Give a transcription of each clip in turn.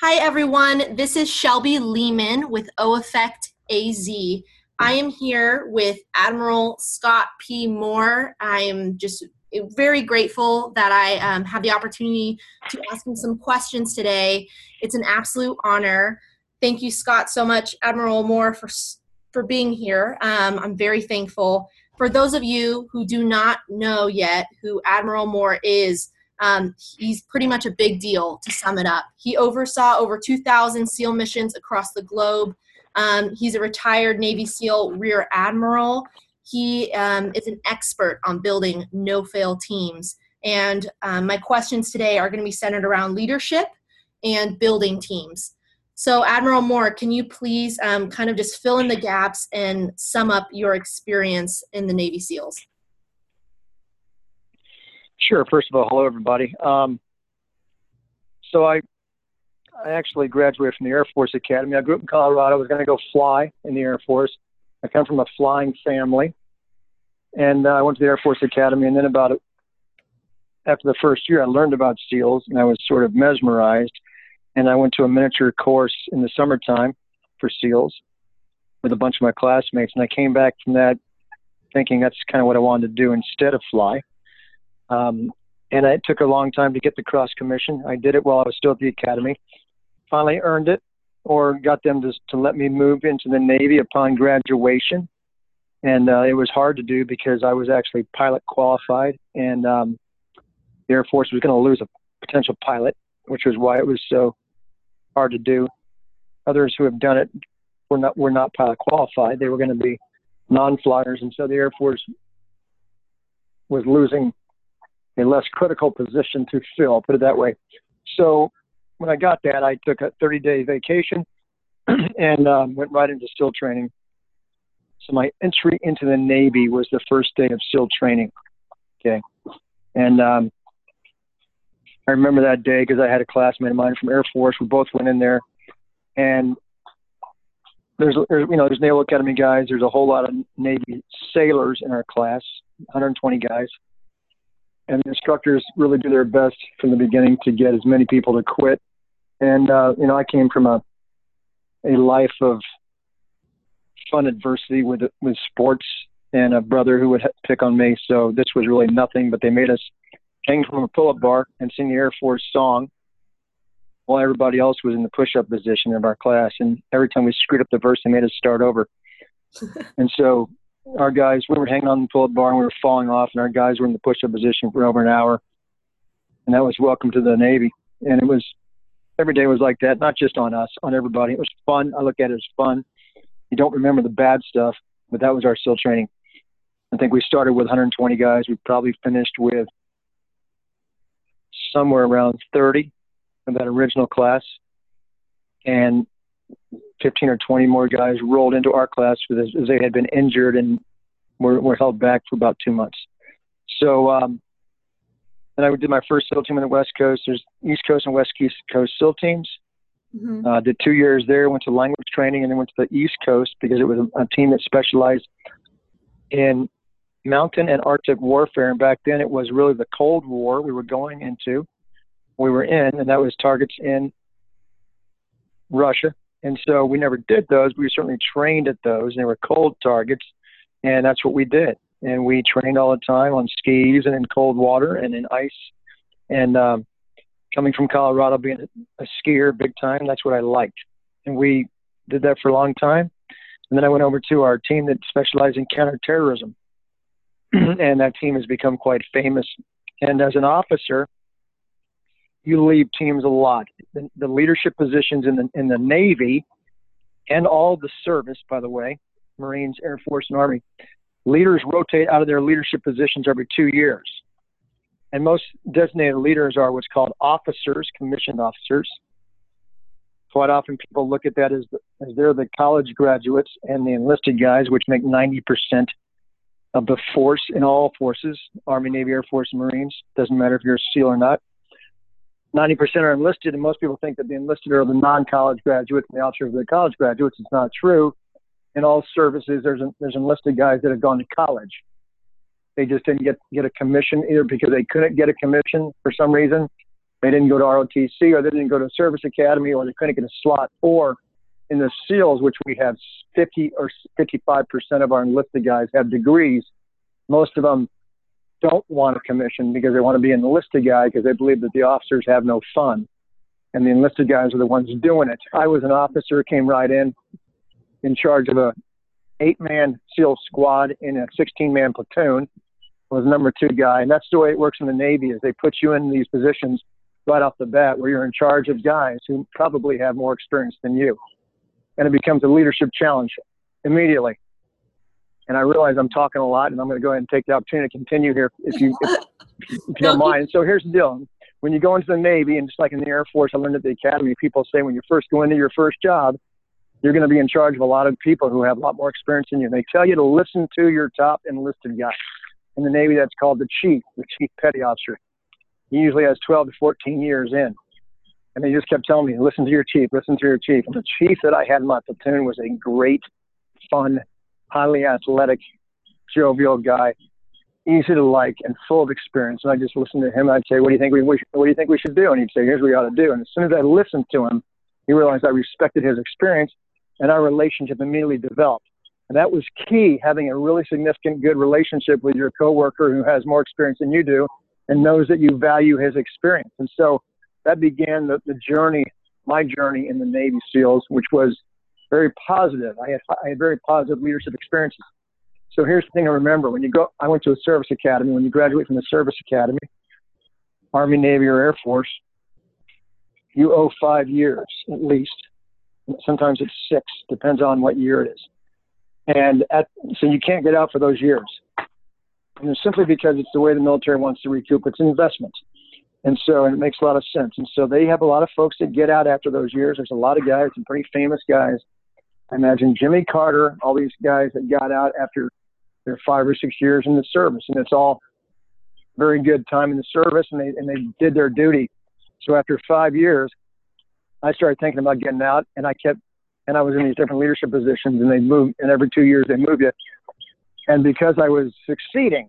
Hi, everyone. This is Shelby Lehman with O Effect AZ. I am here with Admiral Scott P. Moore. I am just very grateful that I um, have the opportunity to ask him some questions today. It's an absolute honor. Thank you, Scott, so much, Admiral Moore, for for being here. Um, I'm very thankful. For those of you who do not know yet who Admiral Moore is, um, he's pretty much a big deal to sum it up. He oversaw over 2,000 SEAL missions across the globe. Um, he's a retired Navy SEAL Rear Admiral. He um, is an expert on building no fail teams. And um, my questions today are going to be centered around leadership and building teams. So, Admiral Moore, can you please um, kind of just fill in the gaps and sum up your experience in the Navy SEALs? Sure. First of all, hello everybody. Um, so I, I actually graduated from the Air Force Academy. I grew up in Colorado. I was going to go fly in the Air Force. I come from a flying family, and uh, I went to the Air Force Academy. And then about after the first year, I learned about SEALs, and I was sort of mesmerized. And I went to a miniature course in the summertime for SEALs with a bunch of my classmates. And I came back from that thinking that's kind of what I wanted to do instead of fly. Um, and it took a long time to get the cross commission. I did it while I was still at the academy. Finally earned it, or got them to to let me move into the Navy upon graduation. And uh, it was hard to do because I was actually pilot qualified, and um, the Air Force was going to lose a potential pilot, which was why it was so hard to do. Others who have done it were not were not pilot qualified. They were going to be non-flyers, and so the Air Force was losing a less critical position to fill, put it that way. So when I got that, I took a 30 day vacation and um, went right into SEAL training. So my entry into the Navy was the first day of SEAL training. Okay. And um, I remember that day because I had a classmate of mine from Air Force. We both went in there, and there's, there's you know there's Naval Academy guys. There's a whole lot of Navy sailors in our class, 120 guys and the instructors really do their best from the beginning to get as many people to quit. And uh, you know, I came from a a life of fun adversity with with sports and a brother who would pick on me. So this was really nothing, but they made us hang from a pull-up bar and sing the Air Force song while everybody else was in the push-up position of our class. And every time we screwed up the verse, they made us start over. and so our guys, we were hanging on the pull-up bar and we were falling off, and our guys were in the push-up position for over an hour. And that was welcome to the Navy. And it was every day was like that, not just on us, on everybody. It was fun. I look at it as fun. You don't remember the bad stuff, but that was our SEAL training. I think we started with 120 guys. We probably finished with somewhere around 30 of that original class. And 15 or 20 more guys rolled into our class as, as they had been injured and were, were held back for about two months. So, um, then I did my first SEAL team on the West Coast. There's East Coast and West Coast SEAL teams. Mm-hmm. Uh, did two years there, went to language training, and then went to the East Coast because it was a, a team that specialized in mountain and Arctic warfare. And back then, it was really the Cold War we were going into. We were in, and that was targets in Russia, and so we never did those. We were certainly trained at those, and they were cold targets, and that's what we did. And we trained all the time on skis and in cold water and in ice. And um, coming from Colorado, being a skier big time, that's what I liked. And we did that for a long time. And then I went over to our team that specialized in counterterrorism. and that team has become quite famous. And as an officer, you leave teams a lot. The, the leadership positions in the in the Navy and all the service, by the way, Marines, Air Force, and Army, leaders rotate out of their leadership positions every two years. And most designated leaders are what's called officers, commissioned officers. Quite often, people look at that as, the, as they're the college graduates and the enlisted guys, which make 90% of the force in all forces Army, Navy, Air Force, Marines. Doesn't matter if you're a SEAL or not. 90% are enlisted, and most people think that the enlisted are the non-college graduates and the officers are the college graduates. It's not true. In all services, there's there's enlisted guys that have gone to college. They just didn't get get a commission either because they couldn't get a commission for some reason, they didn't go to ROTC or they didn't go to service academy or they couldn't get a slot. Or in the SEALs, which we have 50 or 55% of our enlisted guys have degrees, most of them don't want a commission because they want to be an enlisted guy because they believe that the officers have no fun. And the enlisted guys are the ones doing it. I was an officer, came right in, in charge of a eight man SEAL squad in a 16 man platoon, was number two guy. And that's the way it works in the Navy is they put you in these positions right off the bat where you're in charge of guys who probably have more experience than you. And it becomes a leadership challenge immediately. And I realize I'm talking a lot, and I'm going to go ahead and take the opportunity to continue here if you, if, if you don't mind. So here's the deal. When you go into the Navy, and just like in the Air Force, I learned at the Academy, people say when you first go into your first job, you're going to be in charge of a lot of people who have a lot more experience than you. And they tell you to listen to your top enlisted guy. In the Navy, that's called the chief, the chief petty officer. He usually has 12 to 14 years in. And they just kept telling me, listen to your chief, listen to your chief. And the chief that I had in my platoon was a great, fun, highly athletic, jovial guy, easy to like, and full of experience. And I just listened to him. I'd say, "What do you think we, what do you think we should do?" And he'd say, "Here's what we ought to do." And as soon as I listened to him, he realized I respected his experience, and our relationship immediately developed. And that was key, having a really significant, good relationship with your coworker who has more experience than you do, and knows that you value his experience. And so that began the, the journey, my journey in the Navy SEALs, which was very positive. I had, I had very positive leadership experiences. So here's the thing I remember: when you go, I went to a service academy. When you graduate from the service academy, Army, Navy, or Air Force, you owe five years at least. Sometimes it's six, depends on what year it is. And at, so you can't get out for those years. And it's simply because it's the way the military wants to recoup its an investment. And so and it makes a lot of sense. And so they have a lot of folks that get out after those years. There's a lot of guys, some pretty famous guys. I imagine Jimmy Carter, all these guys that got out after their five or six years in the service. And it's all very good time in the service and they, and they did their duty. So after five years, I started thinking about getting out and I kept, and I was in these different leadership positions and they moved, and every two years they moved you. And because I was succeeding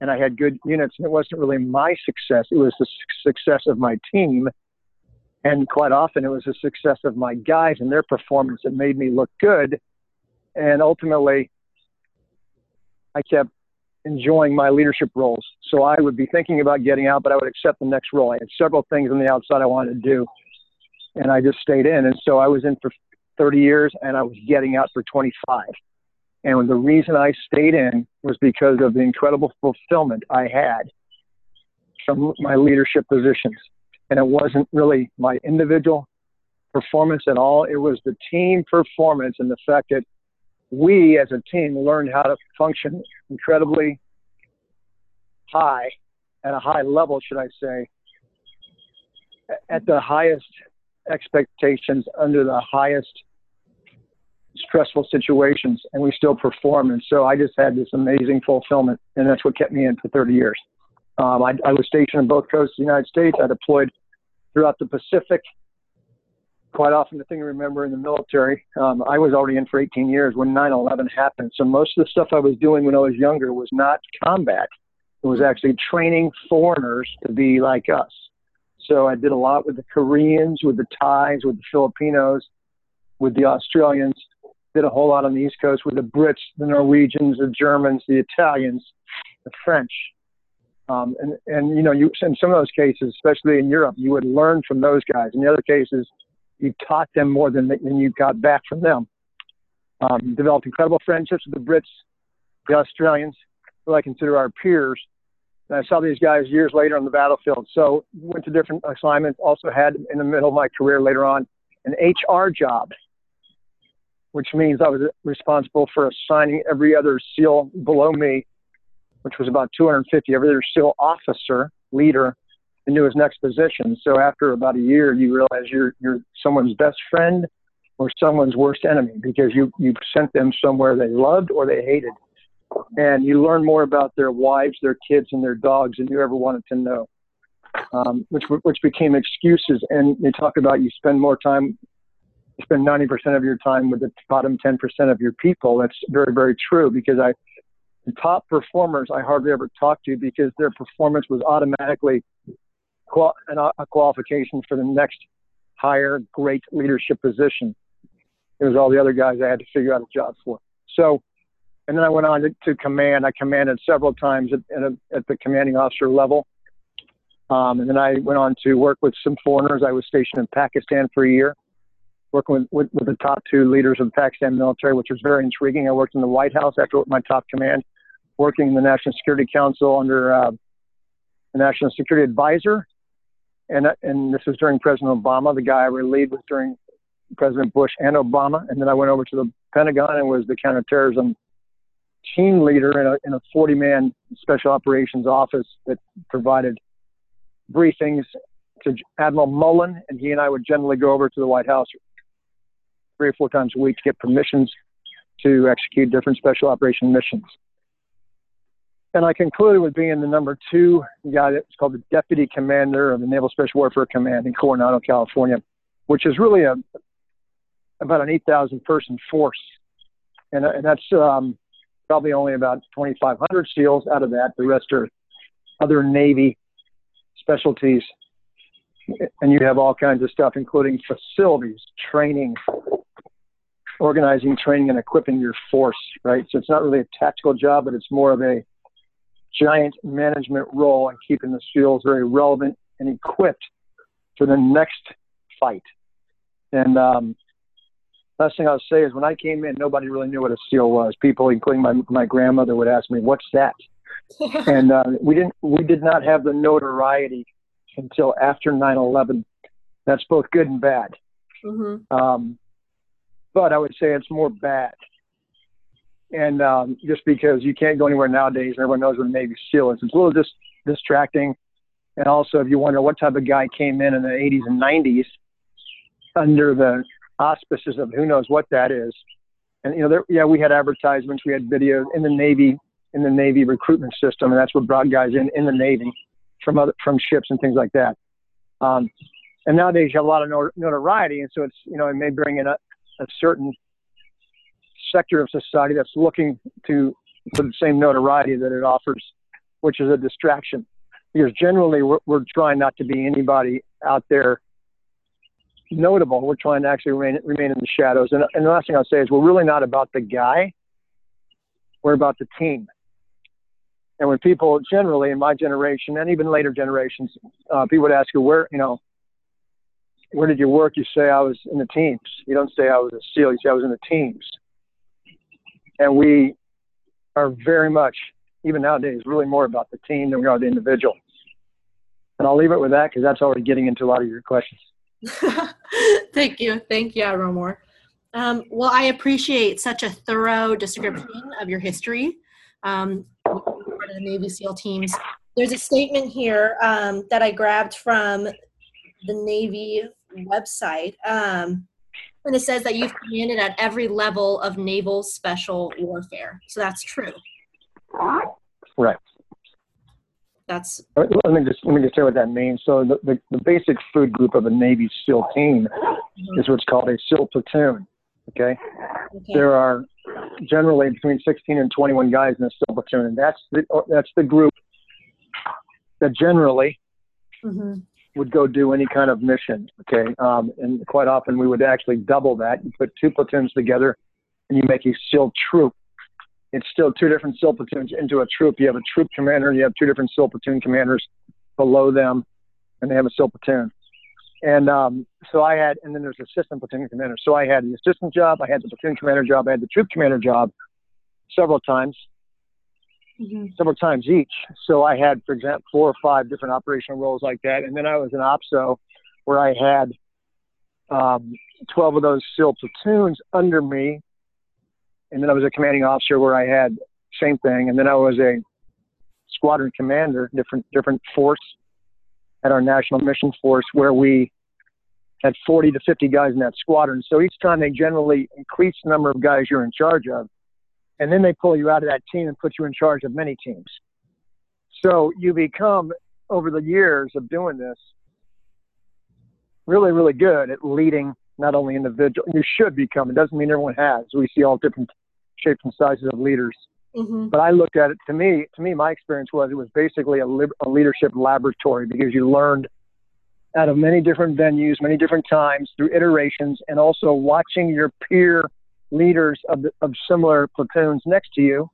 and I had good units, and it wasn't really my success, it was the success of my team. And quite often it was the success of my guys and their performance that made me look good. And ultimately, I kept enjoying my leadership roles. So I would be thinking about getting out, but I would accept the next role. I had several things on the outside I wanted to do, and I just stayed in. And so I was in for 30 years, and I was getting out for 25. And the reason I stayed in was because of the incredible fulfillment I had from my leadership positions. And it wasn't really my individual performance at all. It was the team performance and the fact that we as a team learned how to function incredibly high, at a high level, should I say, at the highest expectations under the highest stressful situations and we still perform. And so I just had this amazing fulfillment, and that's what kept me in for 30 years. Um, I, I was stationed on both coasts of the United States. I deployed throughout the Pacific. Quite often, the thing to remember in the military, um, I was already in for 18 years when 9 11 happened. So most of the stuff I was doing when I was younger was not combat, it was actually training foreigners to be like us. So I did a lot with the Koreans, with the Thais, with the Filipinos, with the Australians, did a whole lot on the East Coast with the Brits, the Norwegians, the Germans, the Italians, the French. Um, and, and, you know, you, in some of those cases, especially in Europe, you would learn from those guys. In the other cases, you taught them more than, than you got back from them. Um, developed incredible friendships with the Brits, the Australians, who I consider our peers. And I saw these guys years later on the battlefield. So went to different assignments. Also had in the middle of my career later on an HR job which means I was responsible for assigning every other SEAL below me, which was about 250, every other still officer, leader, into his next position. So after about a year, you realize you're you're someone's best friend or someone's worst enemy because you you sent them somewhere they loved or they hated, and you learn more about their wives, their kids, and their dogs than you ever wanted to know. Um, which which became excuses, and they talk about you spend more time spend 90% of your time with the bottom 10% of your people. That's very, very true because I, top performers I hardly ever talked to because their performance was automatically qual- an, a qualification for the next higher great leadership position. It was all the other guys I had to figure out a job for. So, and then I went on to, to command. I commanded several times at, at, a, at the commanding officer level. Um, and then I went on to work with some foreigners. I was stationed in Pakistan for a year, working with, with, with the top two leaders of the Pakistan military, which was very intriguing. I worked in the White House after my top command, working in the National Security Council under uh, the National Security Advisor. And, and this was during President Obama. The guy I relieved was during President Bush and Obama. And then I went over to the Pentagon and was the counterterrorism team leader in a, in a 40 man special operations office that provided briefings to Admiral Mullen, and he and I would generally go over to the White House three or four times a week to get permissions to execute different special operation missions. And I concluded with being the number two guy that's called the deputy commander of the Naval Special Warfare Command in Coronado, California, which is really a about an 8,000 person force, and, and that's um, probably only about 2,500 SEALs out of that. The rest are other Navy specialties, and you have all kinds of stuff, including facilities, training, organizing, training, and equipping your force. Right, so it's not really a tactical job, but it's more of a giant management role and keeping the SEALs very relevant and equipped for the next fight. And um, last thing I'll say is when I came in, nobody really knew what a SEAL was. People, including my my grandmother, would ask me, "What's that?" and uh, we didn't we did not have the notoriety until after 9/11. That's both good and bad. Mm-hmm. Um, but I would say it's more bad. And um, just because you can't go anywhere nowadays, and everyone knows what a Navy SEAL is, it's a little dis- distracting. And also, if you wonder what type of guy came in in the 80s and 90s under the auspices of who knows what that is. And you know, there, yeah, we had advertisements, we had videos in the Navy, in the Navy recruitment system, and that's what brought guys in in the Navy from other from ships and things like that. Um, and nowadays you have a lot of notoriety, and so it's you know it may bring in a, certain sector of society that's looking to for the same notoriety that it offers, which is a distraction. Because generally we're, we're trying not to be anybody out there notable. We're trying to actually remain, remain in the shadows. And, and the last thing I'll say is we're really not about the guy. We're about the team. And when people generally in my generation and even later generations, uh, people would ask you where, you know, where did you work? You say I was in the teams. You don't say I was a SEAL. You say I was in the teams. And we are very much, even nowadays, really more about the team than we are the individual. And I'll leave it with that because that's already getting into a lot of your questions. Thank you. Thank you, Moore. Um, well, I appreciate such a thorough description of your history, um, part of the Navy SEAL teams. There's a statement here um, that I grabbed from the Navy website, um, and it says that you've commanded at every level of naval special warfare. So that's true. Right that's let me just let me just say what that means. So the, the, the basic food group of a Navy SEAL team mm-hmm. is what's called a SEAL platoon. Okay? okay? there are generally between 16 and 21 guys in a SEAL platoon, and that's the that's the group that generally mm-hmm. Would go do any kind of mission. Okay, um, and quite often we would actually double that. You put two platoons together, and you make a SEAL troop it's still two different SEAL platoons into a troop. You have a troop commander, and you have two different SEAL platoon commanders below them, and they have a SEAL platoon. And um, so I had, and then there's assistant platoon commander. So I had the assistant job, I had the platoon commander job, I had the troop commander job several times, mm-hmm. several times each. So I had, for example, four or five different operational roles like that. And then I was an OPSO where I had um, 12 of those SEAL platoons under me and then I was a commanding officer where I had same thing, and then I was a squadron commander, different different force at our national mission force where we had 40 to 50 guys in that squadron. So each time they generally increase the number of guys you're in charge of, and then they pull you out of that team and put you in charge of many teams. So you become over the years of doing this really, really good at leading not only individual. You should become. It doesn't mean everyone has. We see all different shapes and sizes of leaders. Mm-hmm. But I looked at it. To me, to me, my experience was it was basically a, a leadership laboratory because you learned out of many different venues, many different times through iterations, and also watching your peer leaders of, the, of similar platoons next to you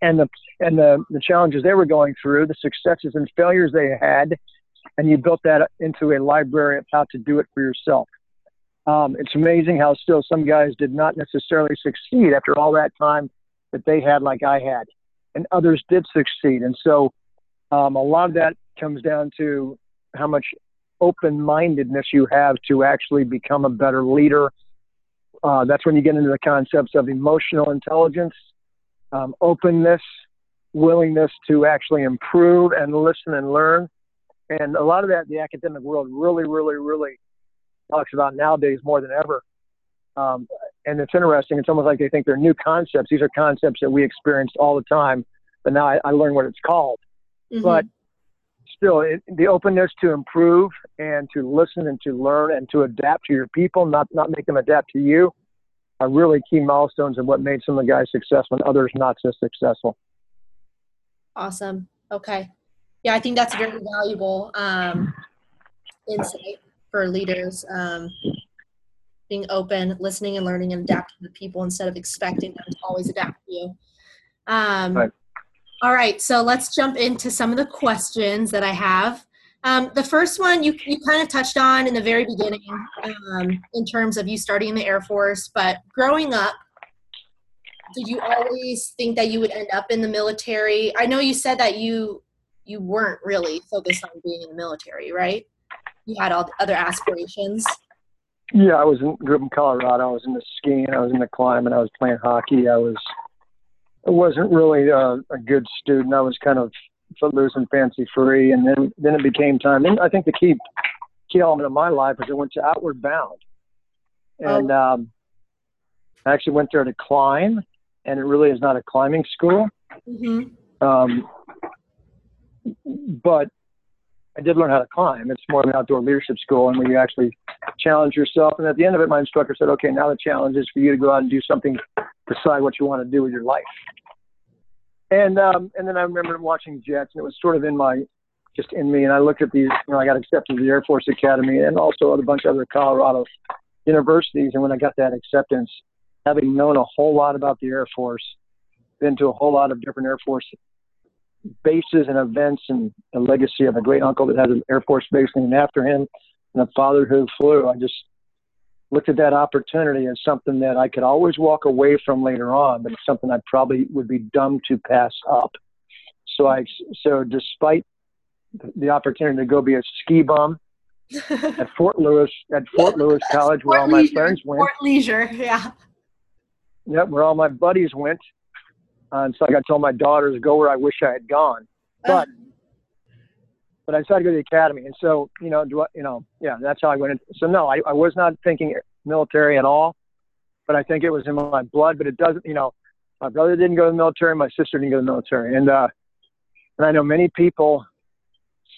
and the and the, the challenges they were going through, the successes and failures they had, and you built that into a library of how to do it for yourself. Um, it's amazing how still some guys did not necessarily succeed after all that time that they had, like I had, and others did succeed. And so, um, a lot of that comes down to how much open-mindedness you have to actually become a better leader. Uh, that's when you get into the concepts of emotional intelligence, um, openness, willingness to actually improve and listen and learn. And a lot of that the academic world really, really, really talks about nowadays more than ever. Um, and it's interesting. It's almost like they think they're new concepts. These are concepts that we experienced all the time, but now I, I learn what it's called. Mm-hmm. But still, it, the openness to improve and to listen and to learn and to adapt to your people, not not make them adapt to you, are really key milestones of what made some of the guys successful and others not so successful. Awesome. Okay. Yeah, I think that's very valuable um, insight for leaders. Um, being open, listening and learning and adapting to the people instead of expecting them to always adapt to you. Um, right. All right, so let's jump into some of the questions that I have. Um, the first one you, you kind of touched on in the very beginning um, in terms of you starting in the Air Force, but growing up, did you always think that you would end up in the military? I know you said that you you weren't really focused on being in the military, right? You had all the other aspirations. Yeah, I was in grew up in Colorado. I was in the skiing. I was in the climbing. I was playing hockey. I was. I wasn't really a, a good student. I was kind of footloose and fancy free, and then then it became time. And I think the key key element of my life was I went to Outward Bound, and oh. um, I actually went there to climb, and it really is not a climbing school. Mm-hmm. Um, but I did learn how to climb. It's more of an outdoor leadership school, and where you actually challenge yourself. And at the end of it, my instructor said, "Okay, now the challenge is for you to go out and do something, decide what you want to do with your life." And um, and then I remember watching Jets, and it was sort of in my just in me. And I looked at these, you know, I got accepted to the Air Force Academy and also a bunch of other Colorado universities. And when I got that acceptance, having known a whole lot about the Air Force, been to a whole lot of different Air Force bases and events, and the legacy of a great uncle that has an Air Force base named after him, and a father who flew. I just looked at that opportunity as something that I could always walk away from later on, but it's something I probably would be dumb to pass up. So I, so despite the opportunity to go be a ski bum at Fort Lewis, at Fort Lewis College, where all my Leisure. friends went. Fort Leisure, yeah. Yep, where all my buddies went. Uh, and so like I told my daughters, go where I wish I had gone. But but I decided to go to the academy. And so, you know, do I, you know, yeah, that's how I went. So no, I, I was not thinking military at all, but I think it was in my blood. But it doesn't, you know, my brother didn't go to the military, my sister didn't go to the military, and uh, and I know many people,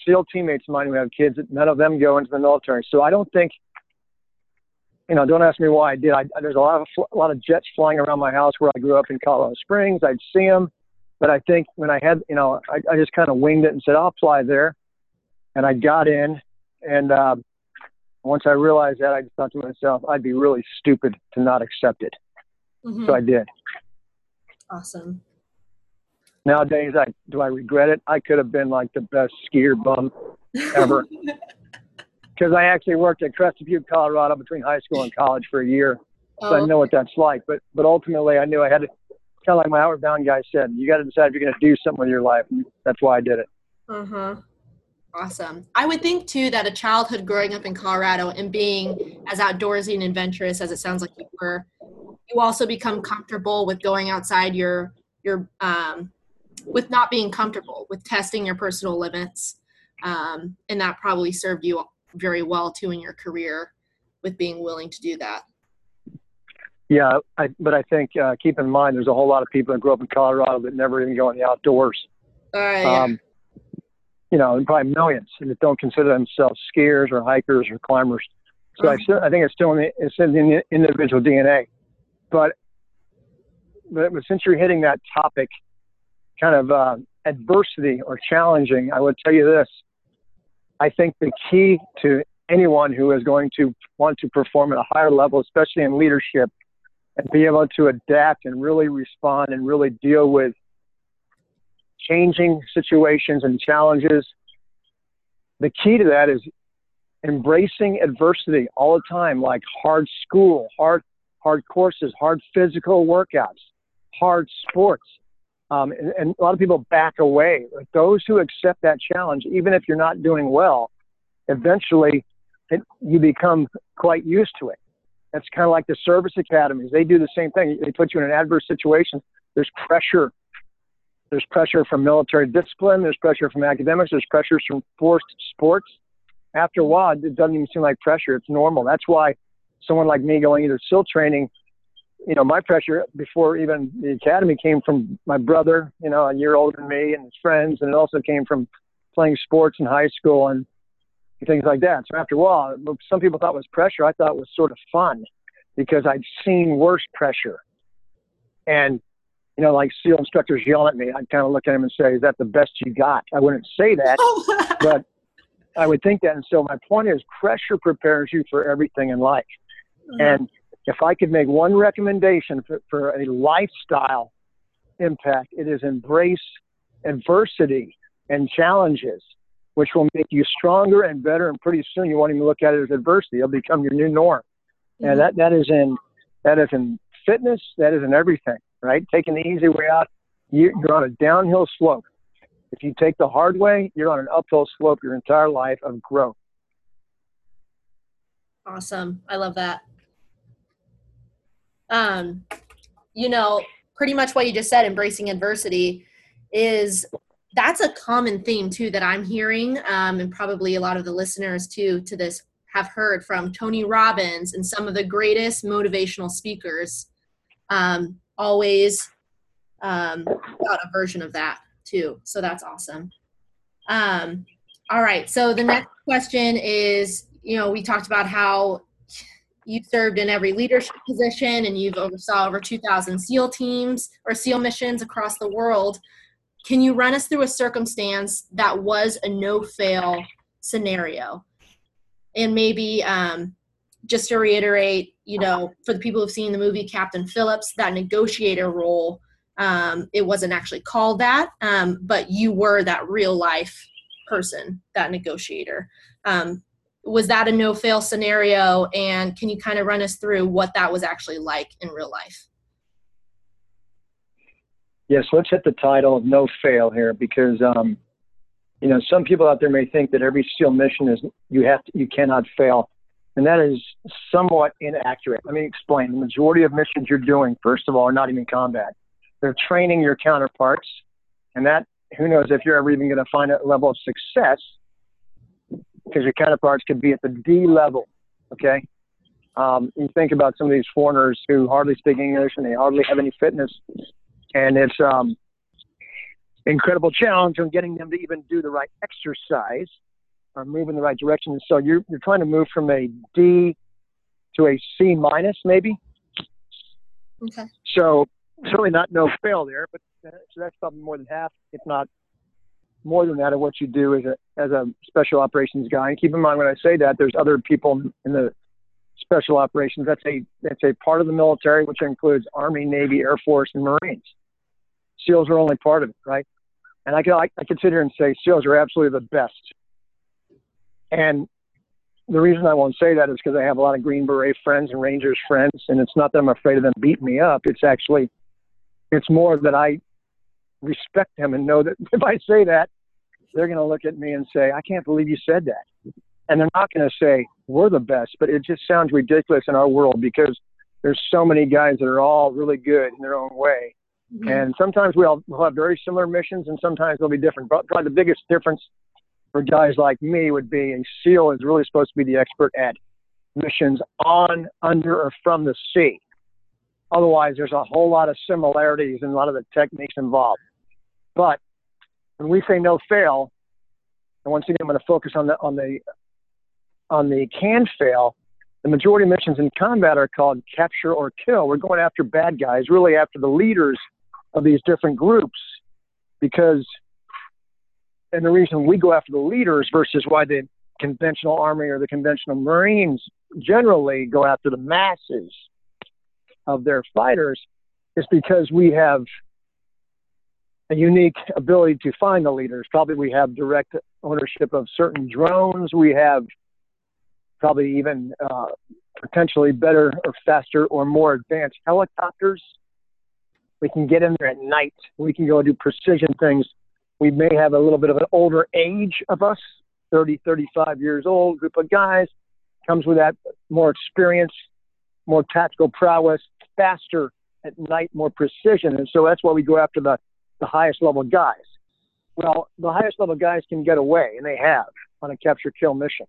still teammates of mine who have kids, none of them go into the military. So I don't think, you know, don't ask me why I did. I, there's a lot of a lot of jets flying around my house where I grew up in Colorado Springs. I'd see them, but I think when I had, you know, I, I just kind of winged it and said I'll apply there and I got in. And uh, once I realized that, I just thought to myself, I'd be really stupid to not accept it. Mm-hmm. So I did. Awesome. Nowadays, I do I regret it? I could have been like the best skier bum ever. Because I actually worked at Crested Butte, Colorado, between high school and college for a year, so oh, I know what that's like. But but ultimately, I knew I had to. Kind of like my Outward Bound guy said, you got to decide if you're going to do something with your life. And that's why I did it. Uh huh. Awesome. I would think too that a childhood growing up in Colorado and being as outdoorsy and adventurous as it sounds like you were, you also become comfortable with going outside your your um, with not being comfortable with testing your personal limits, um, and that probably served you very well too in your career with being willing to do that. Yeah, I, but I think uh, keep in mind there's a whole lot of people that grew up in Colorado that never even go in the outdoors. Uh, yeah. um, you know, probably millions that don't consider themselves skiers or hikers or climbers. So I, still, I think it's still in the, it's in the individual DNA. But, but since you're hitting that topic, kind of uh, adversity or challenging, I would tell you this. I think the key to anyone who is going to want to perform at a higher level, especially in leadership, and be able to adapt and really respond and really deal with changing situations and challenges. The key to that is embracing adversity all the time, like hard school, hard hard courses, hard physical workouts, hard sports. Um, and, and, a lot of people back away. Those who accept that challenge, even if you're not doing well, eventually it, you become quite used to it. That's kind of like the service academies. They do the same thing. They put you in an adverse situation. There's pressure. There's pressure from military discipline. There's pressure from academics. There's pressures from forced sports. After a while, it doesn't even seem like pressure. It's normal. That's why someone like me going into SEAL training, you know, my pressure before even the academy came from my brother, you know, a year older than me and his friends, and it also came from playing sports in high school and things like that. So after a while, some people thought was pressure. I thought was sort of fun because I'd seen worse pressure. And, you know, like SEAL instructors yell at me, I'd kind of look at him and say, is that the best you got? I wouldn't say that, but I would think that. And so my point is pressure prepares you for everything in life. Mm-hmm. And if I could make one recommendation for, for a lifestyle impact, it is embrace adversity and challenges, which will make you stronger and better. And pretty soon you won't even look at it as adversity; it'll become your new norm. Mm-hmm. And that that is in that is in fitness. That is in everything. Right? Taking the easy way out, you, you're on a downhill slope. If you take the hard way, you're on an uphill slope your entire life of growth. Awesome. I love that um, you know, pretty much what you just said, embracing adversity, is that's a common theme too that I'm hearing, um, and probably a lot of the listeners too to this have heard from Tony Robbins and some of the greatest motivational speakers. Um, always um, got a version of that too, so that's awesome. Um, all right, so the next question is, you know, we talked about how You've served in every leadership position and you've oversaw over 2,000 SEAL teams or SEAL missions across the world. Can you run us through a circumstance that was a no fail scenario? And maybe um, just to reiterate, you know, for the people who've seen the movie Captain Phillips, that negotiator role, um, it wasn't actually called that, um, but you were that real life person, that negotiator. Um, was that a no fail scenario? And can you kind of run us through what that was actually like in real life? Yes let's hit the title of no fail here because um, you know some people out there may think that every seal mission is you have to, you cannot fail and that is somewhat inaccurate let me explain the majority of missions you're doing first of all are not even combat they're training your counterparts and that who knows if you're ever even going to find a level of success because your counterparts could be at the D level. Okay. Um, you think about some of these foreigners who hardly speak English and they hardly have any fitness, and it's um, incredible challenge on getting them to even do the right exercise or move in the right direction. and So you're you're trying to move from a D to a C minus, maybe. Okay. So certainly not no fail there, but uh, so that's probably more than half, if not more than that of what you do as a as a special operations guy. And keep in mind when I say that, there's other people in the special operations. That's a that's a part of the military, which includes Army, Navy, Air Force, and Marines. SEALs are only part of it, right? And I can I, I can sit here and say SEALs are absolutely the best. And the reason I won't say that is because I have a lot of Green Beret friends and Rangers friends, and it's not that I'm afraid of them beating me up. It's actually, it's more that I respect them and know that if I say that, they're going to look at me and say, I can't believe you said that. And they're not going to say, we're the best, but it just sounds ridiculous in our world because there's so many guys that are all really good in their own way. Mm-hmm. And sometimes we all we'll have very similar missions and sometimes they'll be different. But probably the biggest difference for guys like me would be a SEAL is really supposed to be the expert at missions on, under, or from the sea. Otherwise, there's a whole lot of similarities and a lot of the techniques involved. But when we say no fail, and once again, I'm going to focus on the on the on the can fail. The majority of missions in combat are called capture or kill. We're going after bad guys, really after the leaders of these different groups, because and the reason we go after the leaders versus why the conventional army or the conventional marines generally go after the masses of their fighters is because we have a unique ability to find the leaders. Probably we have direct ownership of certain drones. We have probably even uh, potentially better or faster or more advanced helicopters. We can get in there at night. We can go do precision things. We may have a little bit of an older age of us, 30, 35 years old group of guys. Comes with that more experience, more tactical prowess, faster at night, more precision. And so that's why we go after the, the highest level guys. Well, the highest level guys can get away, and they have on a capture kill mission.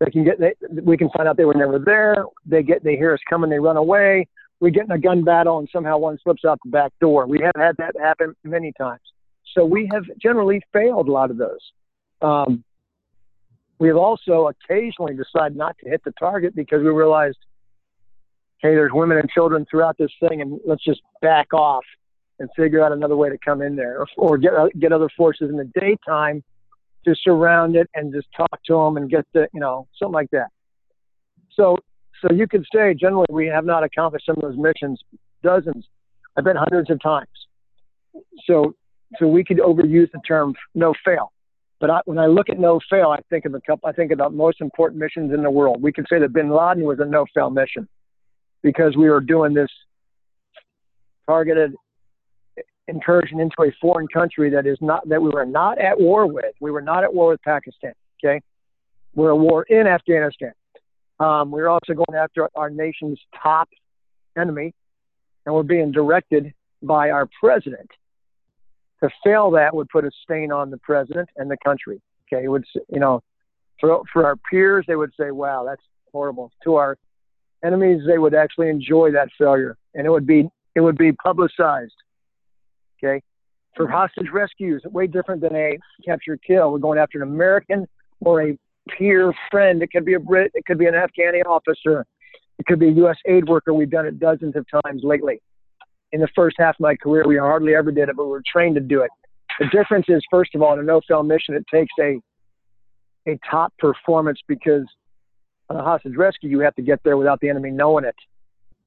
They can get. They, we can find out they were never there. They get. They hear us coming. They run away. We get in a gun battle, and somehow one slips out the back door. We have had that happen many times. So we have generally failed a lot of those. Um, we have also occasionally decided not to hit the target because we realized, hey, there's women and children throughout this thing, and let's just back off and figure out another way to come in there, or, or get get other forces in the daytime to surround it and just talk to them and get the you know something like that. So so you could say generally we have not accomplished some of those missions dozens, I've been hundreds of times. So so we could overuse the term no fail. But I, when I look at no fail, I think of a couple. I think about most important missions in the world. We could say that Bin Laden was a no fail mission because we were doing this targeted incursion into a foreign country that is not that we were not at war with. We were not at war with Pakistan. Okay, we're at war in Afghanistan. Um, we're also going after our nation's top enemy, and we're being directed by our president. To fail that would put a stain on the president and the country. Okay, it would you know, for for our peers they would say, "Wow, that's horrible." To our enemies, they would actually enjoy that failure, and it would be it would be publicized Okay. For mm-hmm. hostage rescues, way different than a capture kill. We're going after an American or a peer friend. It could be a Brit. It could be an Afghani officer. It could be a U.S. aid worker. We've done it dozens of times lately. In the first half of my career, we hardly ever did it, but we were trained to do it. The difference is, first of all, in a no-fail mission, it takes a a top performance because on a hostage rescue, you have to get there without the enemy knowing it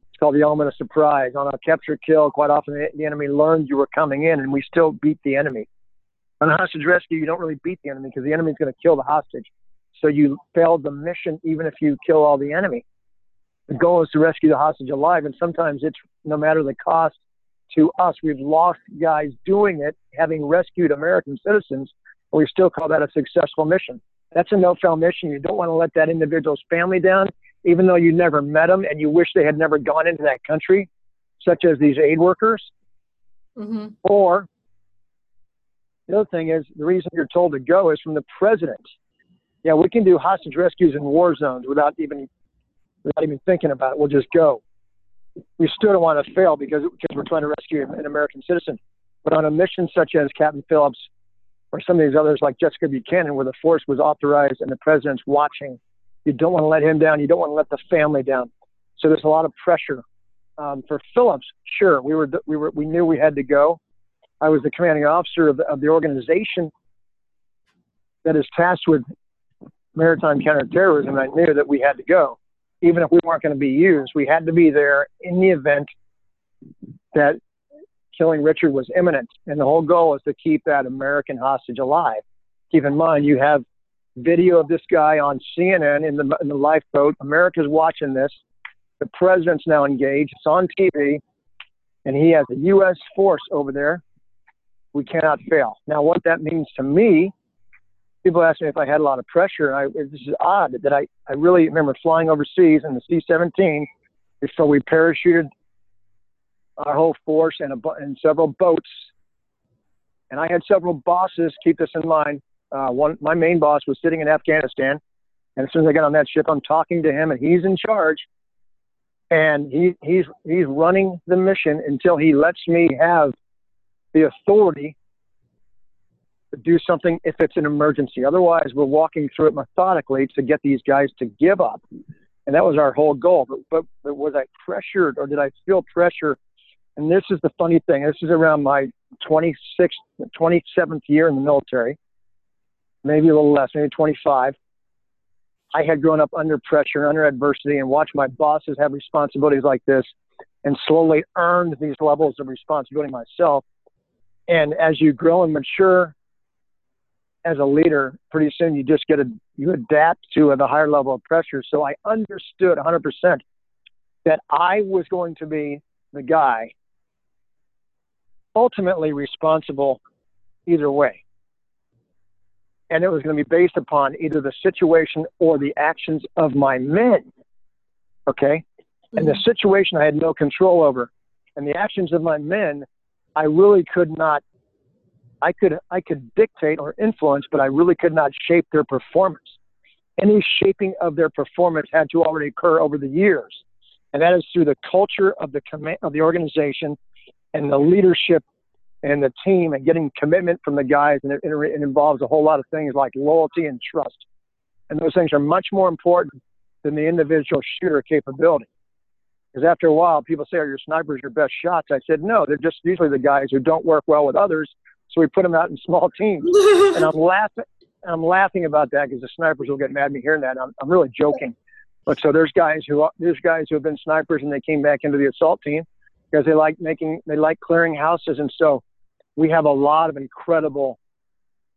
It's called the element of surprise. On a capture kill, quite often the, the enemy learned you were coming in, and we still beat the enemy. On a hostage rescue, you don't really beat the enemy because the enemy's going to kill the hostage. So you failed the mission even if you kill all the enemy. The goal is to rescue the hostage alive, and sometimes it's no matter the cost to us. We've lost guys doing it, having rescued American citizens, and we still call that a successful mission. That's a no-fail mission. You don't want to let that individual's family down even though you never met them and you wish they had never gone into that country, such as these aid workers. Mm-hmm. Or the other thing is the reason you're told to go is from the president. Yeah, we can do hostage rescues in war zones without even without even thinking about it. We'll just go. We still don't want to fail because because we're trying to rescue an American citizen. But on a mission such as Captain Phillips or some of these others like Jessica Buchanan, where the force was authorized and the president's watching you don't want to let him down. You don't want to let the family down. So there's a lot of pressure. Um, for Phillips, sure, we were we were we knew we had to go. I was the commanding officer of the, of the organization that is tasked with maritime counterterrorism. I knew that we had to go, even if we weren't going to be used. We had to be there in the event that killing Richard was imminent, and the whole goal is to keep that American hostage alive. Keep in mind, you have video of this guy on CNN in the in the lifeboat. America's watching this. The president's now engaged. It's on TV, and he has a U.S. force over there. We cannot fail. Now, what that means to me, people ask me if I had a lot of pressure. And I, this is odd that I, I really remember flying overseas in the C-17 So we parachuted our whole force and, a, and several boats. And I had several bosses, keep this in mind, uh, one, my main boss was sitting in Afghanistan, and as soon as I got on that ship, I'm talking to him, and he's in charge, and he he's he's running the mission until he lets me have the authority do something if it's an emergency. Otherwise, we're walking through it methodically to get these guys to give up, and that was our whole goal. But but, but was I pressured, or did I feel pressure? And this is the funny thing. This is around my 26th, 27th year in the military, maybe a little less, maybe 25. I had grown up under pressure, under adversity, and watched my bosses have responsibilities like this and slowly earned these levels of responsibility myself. And as you grow and mature as a leader, pretty soon you just get a, you adapt to the higher level of pressure. So I understood 100% that I was going to be the guy ultimately responsible either way. And it was going to be based upon either the situation or the actions of my men. Okay? And the mm-hmm. situation I had no control over. And the actions of my men, I really could not I could I could dictate or influence, but I really could not shape their performance. Any shaping of their performance had to already occur over the years, and that is through the culture of the command of the organization and the leadership and the team and getting commitment from the guys. And it, it involves a whole lot of things like loyalty and trust, and those things are much more important than the individual shooter capability. Because after a while, people say, "Are your snipers your best shots?" I said, "No, they're just usually the guys who don't work well with others so we put them out in small teams. and I'm laughing. I'm laughing about that because the snipers will get mad at me hearing that. I'm, I'm really joking. But so there's guys who there's guys who have been snipers and they came back into the assault team because they like making they like clearing houses and so we have a lot of incredible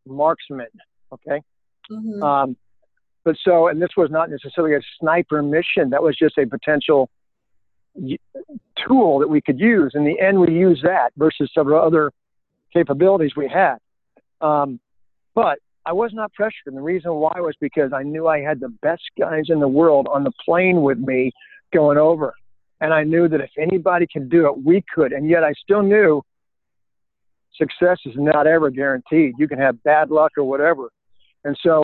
marksmen. Okay. Mm-hmm. Um, but so and this was not necessarily a sniper mission. That was just a potential tool that we could use. In the end, we use that versus several other capabilities we had. Um, but I was not pressured. And the reason why was because I knew I had the best guys in the world on the plane with me going over. And I knew that if anybody can do it, we could. And yet I still knew success is not ever guaranteed. You can have bad luck or whatever. And so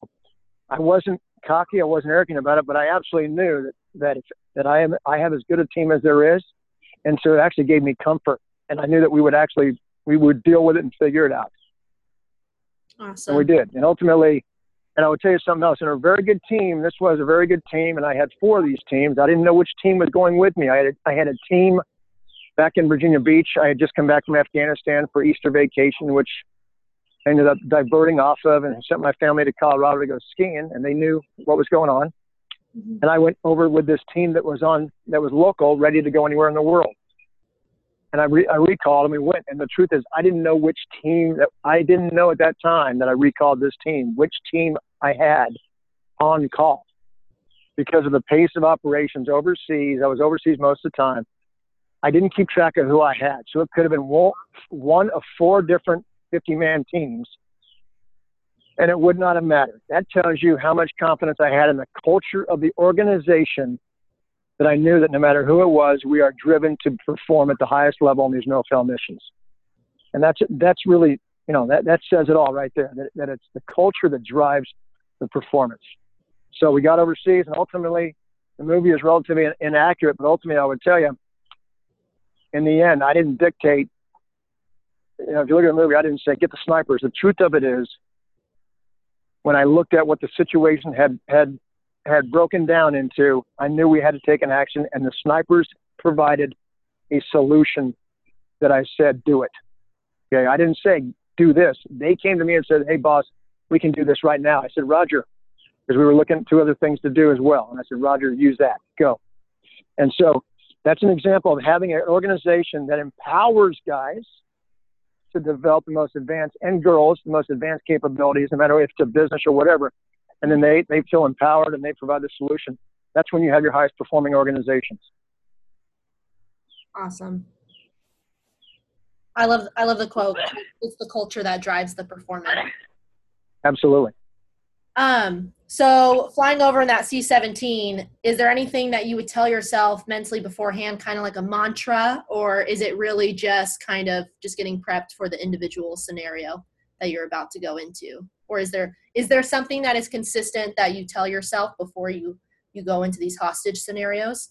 I wasn't cocky, I wasn't arrogant about it, but I absolutely knew that, that, that I, am, I have as good a team as there is. And so it actually gave me comfort. And I knew that we would actually we would deal with it and figure it out. Awesome. And we did. And ultimately, and I would tell you something else. In a very good team, this was a very good team, and I had four of these teams. I didn't know which team was going with me. I had a, I had a team back in Virginia Beach. I had just come back from Afghanistan for Easter vacation, which I ended up diverting off of and sent my family to Colorado to go skiing, and they knew what was going on. Mm-hmm. And I went over with this team that was on that was local, ready to go anywhere in the world and I, re- I recalled and we went. And the truth is, I didn't know which team that I didn't know at that time that I recalled this team, which team I had on call because of the pace of operations overseas. I was overseas most of the time. I didn't keep track of who I had. So it could have been one of four different 50 man teams, and it would not have mattered. That tells you how much confidence I had in the culture of the organization that I knew that no matter who it was, we are driven to perform at the highest level on these no-fail missions. And that's that's really you know that that says it all right there. That, that it's the culture that drives the performance. So we got overseas, and ultimately, the movie is relatively inaccurate. But ultimately, I would tell you, in the end, I didn't dictate. You know, if you look at the movie, I didn't say get the snipers. The truth of it is, when I looked at what the situation had had had broken down into I knew we had to take an action, and the snipers provided a solution that I said, do it. Okay, I didn't say do this. They came to me and said, hey, boss, we can do this right now. I said, Roger, because we were looking at two other things to do as well. And I said, Roger, use that, go. And so that's an example of having an organization that empowers guys to develop the most advanced and girls the most advanced capabilities, no matter if it's a business or whatever, and then they, they feel empowered and they provide the solution. That's when you have your highest performing organizations. Awesome. I love I love the quote. It's the culture that drives the performance. Absolutely. Um, so flying over in that C-17, is there anything that you would tell yourself mentally beforehand, kind of like a mantra, or is it really just kind of just getting prepped for the individual scenario that you're about to go into? Or is there is there something that is consistent that you tell yourself before you you go into these hostage scenarios?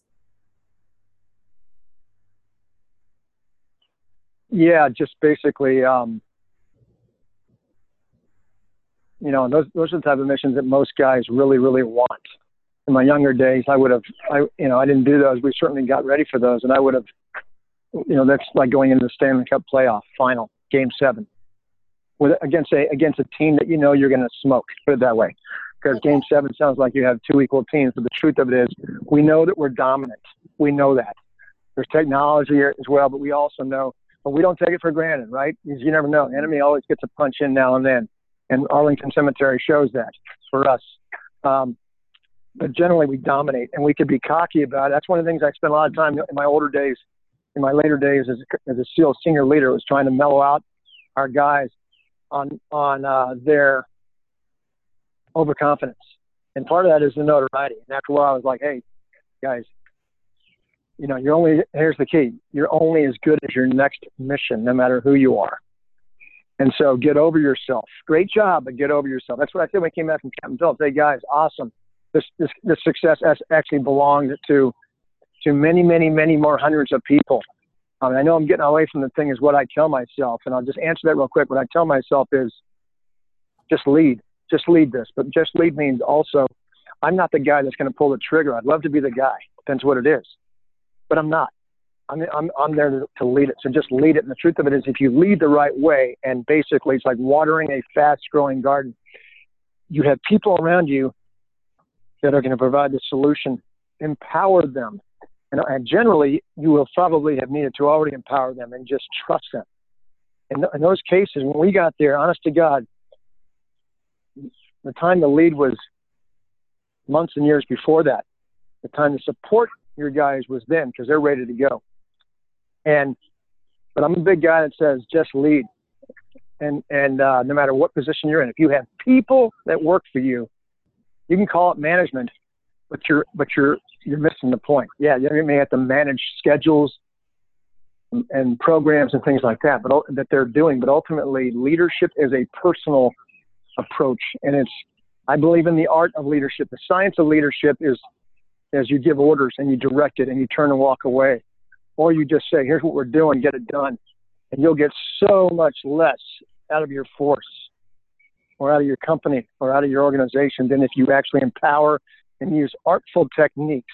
Yeah just basically um, you know those those are the type of missions that most guys really really want. In my younger days i would have i you know i didn't do those. We certainly got ready for those and i would have you know that's like going into the stanley cup playoff final game seven with against a against a team that you know you're going to smoke. Put it that way, because game seven sounds like you have two equal teams. But the truth of it is, we know that we're dominant. We know that. There's technology as well, but we also know, but we don't take it for granted, right? Because you never know. enemy always gets a punch in now and then, and Arlington Cemetery shows that for us. Um, but generally, we dominate, and we could be cocky about it. That's one of the things I spent a lot of time in my older days, in my later days as a, as a SEAL senior leader, was trying to mellow out our guys on on uh, their overconfidence, and part of that is the notoriety. And after a while, I was like, "Hey, guys, you know, you're only here's the key: you're only as good as your next mission, no matter who you are." And so, get over yourself. Great job, but get over yourself. That's what I said when I came back from Captain Phillips. Hey, guys, awesome. This this, this success actually belongs to to many, many, many more hundreds of people. Um, I know I'm getting away from the thing is what I tell myself, and I'll just answer that real quick. What I tell myself is just lead, just lead this. But just lead means also I'm not the guy that's going to pull the trigger. I'd love to be the guy. Depends what it is, but I'm not. I'm I'm, I'm there to, to lead it. So just lead it. And the truth of it is, if you lead the right way, and basically it's like watering a fast-growing garden, you have people around you that are going to provide the solution. Empower them and, and generally, you will probably have needed to already empower them and just trust them. In, in those cases, when we got there, honest to God, the time to lead was months and years before that. The time to support your guys was then because they're ready to go. And but I'm a big guy that says just lead, and and uh, no matter what position you're in, if you have people that work for you, you can call it management, but you're but you're you're missing the point. Yeah, you may have to manage schedules and programs and things like that, but that they're doing. But ultimately, leadership is a personal approach, and it's I believe in the art of leadership. The science of leadership is as you give orders and you direct it and you turn and walk away, or you just say, "Here's what we're doing, get it done," and you'll get so much less out of your force or out of your company or out of your organization than if you actually empower and use artful techniques.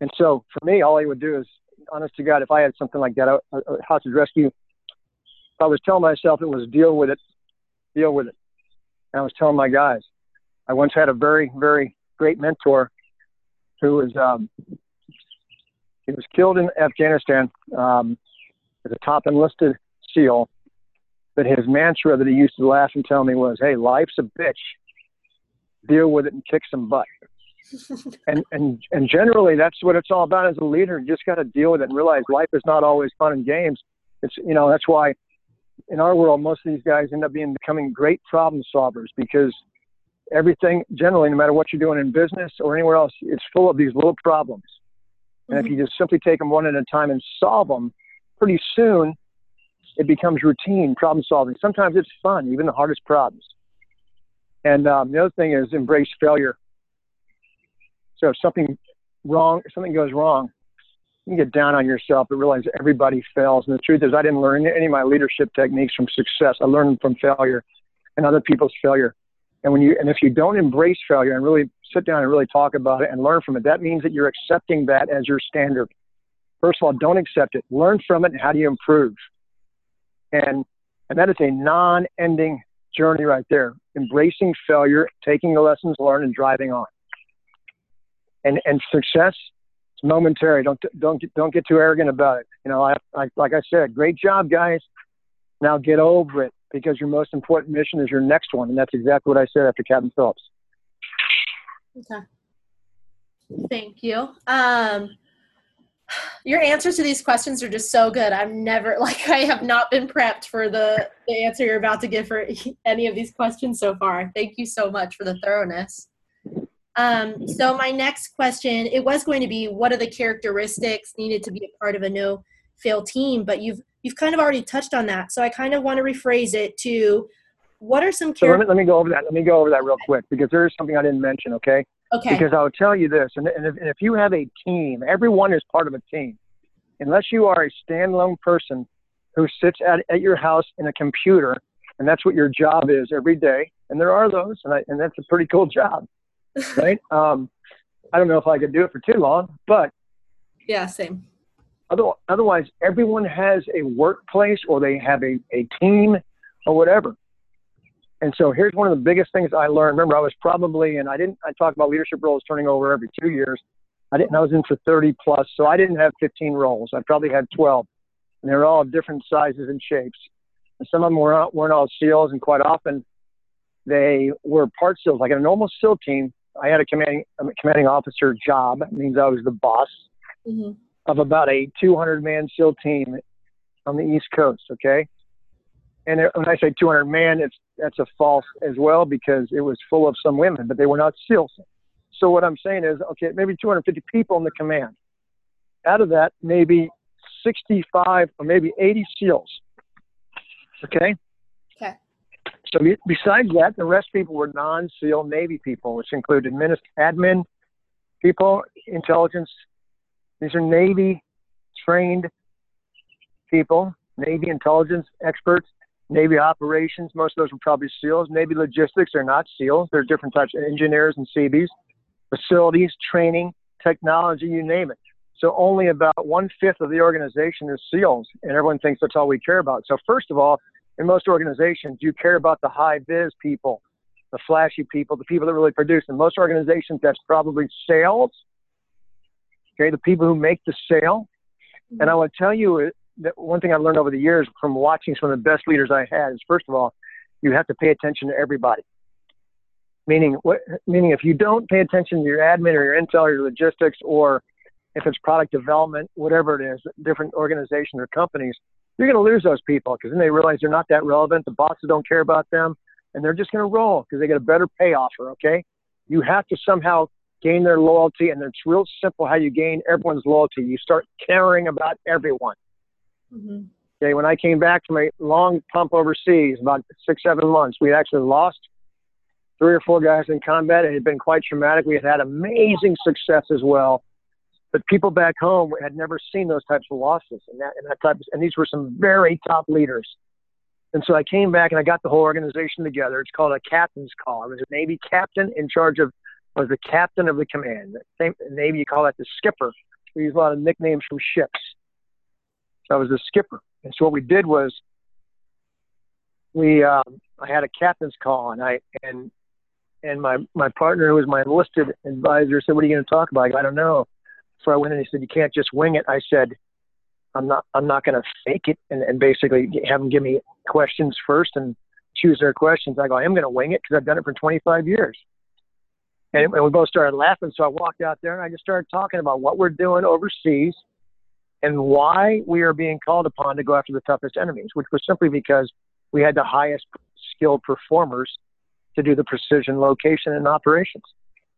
And so for me, all I would do is, honest to God, if I had something like that, a, a hostage rescue, I was telling myself it was deal with it, deal with it. And I was telling my guys, I once had a very, very great mentor who was, um, he was killed in Afghanistan um, as a top enlisted SEAL. But his mantra that he used to laugh and tell me was, "Hey, life's a bitch deal with it and kick some butt. and and and generally that's what it's all about as a leader. You just got to deal with it and realize life is not always fun and games. It's you know that's why in our world most of these guys end up being becoming great problem solvers because everything generally no matter what you're doing in business or anywhere else it's full of these little problems. And mm-hmm. if you just simply take them one at a time and solve them, pretty soon it becomes routine problem solving. Sometimes it's fun, even the hardest problems. And um, the other thing is embrace failure. So if something wrong, if something goes wrong, you can get down on yourself but realize everybody fails. And the truth is, I didn't learn any of my leadership techniques from success. I learned from failure and other people's failure. And when you and if you don't embrace failure and really sit down and really talk about it and learn from it, that means that you're accepting that as your standard. First of all, don't accept it. Learn from it and how do you improve? And and that is a non-ending journey right there. Embracing failure, taking the lessons learned, and driving on. And and success, it's momentary. Don't don't don't get too arrogant about it. You know, I, I like I said, great job, guys. Now get over it because your most important mission is your next one, and that's exactly what I said after Captain Phillips. Okay. Thank you. Um, your answers to these questions are just so good. I've never like I have not been prepped for the, the answer you're about to give for any of these questions so far. Thank you so much for the thoroughness. Um, so my next question, it was going to be what are the characteristics needed to be a part of a no fail team, but you've you've kind of already touched on that. So I kind of want to rephrase it to what are some so let, me, let me go over that. Let me go over that real quick because there is something I didn't mention, okay? Okay. Because I'll tell you this, and, and, if, and if you have a team, everyone is part of a team. Unless you are a standalone person who sits at, at your house in a computer, and that's what your job is every day, and there are those, and, I, and that's a pretty cool job, right? um, I don't know if I could do it for too long, but yeah, same. Otherwise, everyone has a workplace or they have a, a team or whatever. And so here's one of the biggest things I learned. Remember, I was probably, and I didn't, I talk about leadership roles turning over every two years. I didn't, I was in for 30 plus, so I didn't have 15 roles. I probably had 12, and they were all of different sizes and shapes. And some of them were, weren't all SEALs, and quite often they were part SEALs. Like in a normal SEAL team, I had a commanding, a commanding officer job. It means I was the boss mm-hmm. of about a 200 man SEAL team on the East Coast. Okay. And when I say 200 man, it's that's a false as well because it was full of some women, but they were not SEALs. So what I'm saying is, okay, maybe 250 people in the command. Out of that, maybe 65 or maybe 80 SEALs. Okay. Okay. So besides that, the rest people were non-SEAL Navy people, which included admin people, intelligence. These are Navy trained people, Navy intelligence experts, Navy operations. Most of those were probably SEALs. Navy logistics are not SEALs. They're different types of engineers and Seabees, Facilities, training, technology, you name it. So only about one fifth of the organization is SEALs, and everyone thinks that's all we care about. So first of all, in most organizations, you care about the high biz people, the flashy people, the people that really produce. In most organizations, that's probably sales. Okay, the people who make the sale. And I mm-hmm. would tell you that one thing I learned over the years from watching some of the best leaders I had is first of all, you have to pay attention to everybody. Meaning, what, meaning if you don't pay attention to your admin or your intel or your logistics or if it's product development, whatever it is, different organizations or companies, you're going to lose those people because then they realize they're not that relevant. The bosses don't care about them, and they're just going to roll because they get a better pay offer. Okay, you have to somehow gain their loyalty, and it's real simple how you gain everyone's loyalty. You start caring about everyone. Mm-hmm. Okay, when I came back from a long pump overseas, about six, seven months, we actually lost three or four guys in combat. It had been quite traumatic. We had had amazing success as well. But people back home had never seen those types of losses and that, and that type of, and these were some very top leaders. And so I came back and I got the whole organization together. It's called a captain's call. I was a Navy captain in charge of, was the captain of the command. Same, Navy, you call that the skipper. We use a lot of nicknames from ships. I was the skipper. And so what we did was we, um, I had a captain's call and I, and, and my, my partner who was my enlisted advisor said, what are you going to talk about? I, go, I don't know. So I went in and he said, you can't just wing it. I said, I'm not, I'm not going to fake it and, and basically have them give me questions first and choose their questions. I go, I am going to wing it because I've done it for 25 years. And, and we both started laughing. So I walked out there and I just started talking about what we're doing overseas and why we are being called upon to go after the toughest enemies, which was simply because we had the highest skilled performers to do the precision location and operations.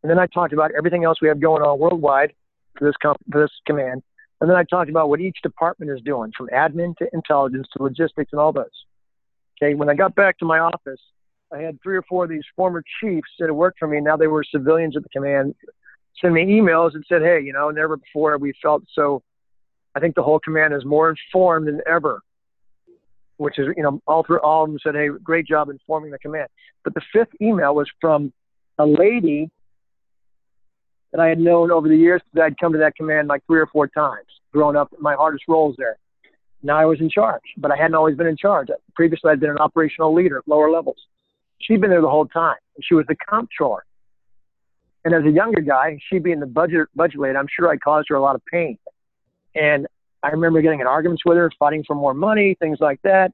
And then I talked about everything else we have going on worldwide for this, comp- for this command. And then I talked about what each department is doing, from admin to intelligence to logistics and all those. Okay, when I got back to my office, I had three or four of these former chiefs that had worked for me. Now they were civilians at the command. Send me emails and said, "Hey, you know, never before we felt so I think the whole command is more informed than ever, which is, you know, all through all of them said, hey, great job informing the command. But the fifth email was from a lady that I had known over the years that I'd come to that command like three or four times growing up. My hardest roles there. Now I was in charge, but I hadn't always been in charge. Previously, I'd been an operational leader at lower levels. She'd been there the whole time. And she was the comptroller. And as a younger guy, she being the budget budget lady, I'm sure I caused her a lot of pain. And I remember getting in arguments with her, fighting for more money, things like that.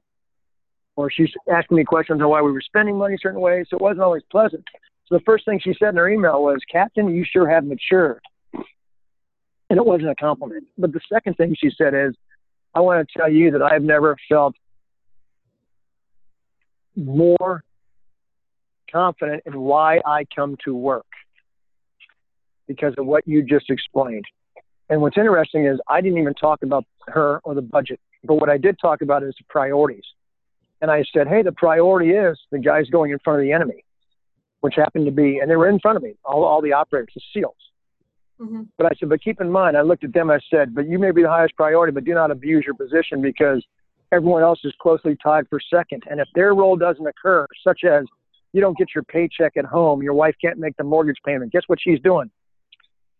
Or she's asking me questions on why we were spending money certain ways. So it wasn't always pleasant. So the first thing she said in her email was, Captain, you sure have matured. And it wasn't a compliment. But the second thing she said is, I want to tell you that I've never felt more confident in why I come to work because of what you just explained. And what's interesting is I didn't even talk about her or the budget, but what I did talk about is the priorities. And I said, hey, the priority is the guys going in front of the enemy, which happened to be, and they were in front of me, all, all the operators, the SEALs. Mm-hmm. But I said, but keep in mind, I looked at them, I said, but you may be the highest priority, but do not abuse your position because everyone else is closely tied for second. And if their role doesn't occur, such as you don't get your paycheck at home, your wife can't make the mortgage payment, guess what she's doing?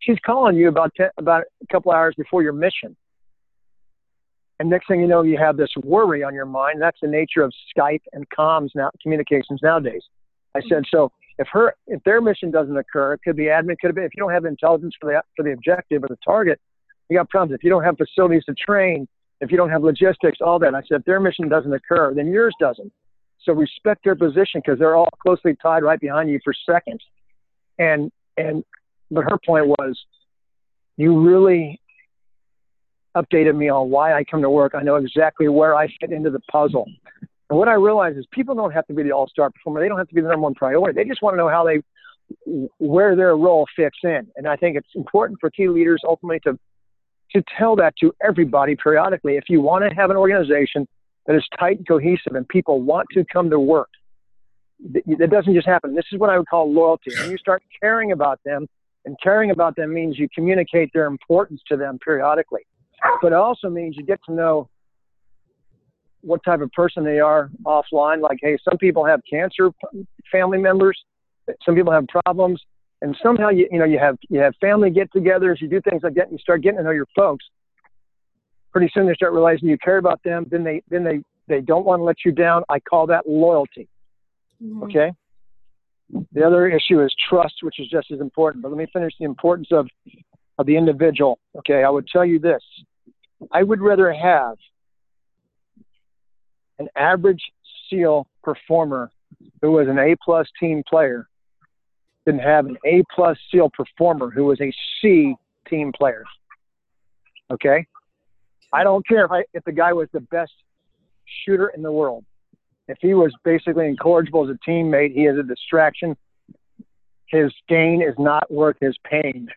She's calling you about ten, about a couple hours before your mission. And next thing you know, you have this worry on your mind. That's the nature of Skype and comms now, communications nowadays. I said, so if her, if their mission doesn't occur, it could be admin, could have been, if you don't have intelligence for the, for the objective or the target, you got problems. If you don't have facilities to train, if you don't have logistics, all that. I said, if their mission doesn't occur, then yours doesn't. So respect their position because they're all closely tied right behind you for seconds. And, and, but her point was, you really updated me on why I come to work. I know exactly where I fit into the puzzle. And what I realize is people don't have to be the all-star performer. They don't have to be the number one priority. They just want to know how they, where their role fits in. And I think it's important for key leaders ultimately to, to tell that to everybody periodically. If you want to have an organization that is tight and cohesive and people want to come to work, that doesn't just happen. This is what I would call loyalty. When you start caring about them, and caring about them means you communicate their importance to them periodically. But it also means you get to know what type of person they are offline. Like, hey, some people have cancer family members, some people have problems, and somehow you you know you have you have family get-togethers, you do things like that, and you start getting to know your folks. Pretty soon they start realizing you care about them. Then they then they they don't want to let you down. I call that loyalty. Mm-hmm. Okay. The other issue is trust, which is just as important. But let me finish the importance of of the individual. Okay, I would tell you this: I would rather have an average SEAL performer who was an A plus team player than have an A plus SEAL performer who was a C team player. Okay? I don't care if I if the guy was the best shooter in the world. If he was basically incorrigible as a teammate, he is a distraction. His gain is not worth his pain.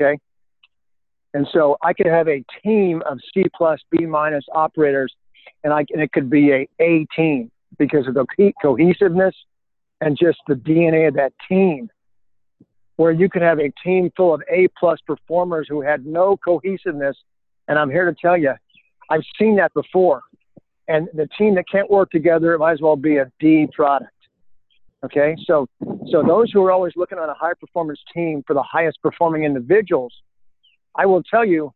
Okay? And so I could have a team of C plus, B minus operators, and I and it could be a A team because of the cohesiveness and just the DNA of that team. Where you could have a team full of A plus performers who had no cohesiveness, and I'm here to tell you, I've seen that before. And the team that can't work together, it might as well be a D product. Okay, so so those who are always looking on a high performance team for the highest performing individuals I will tell you,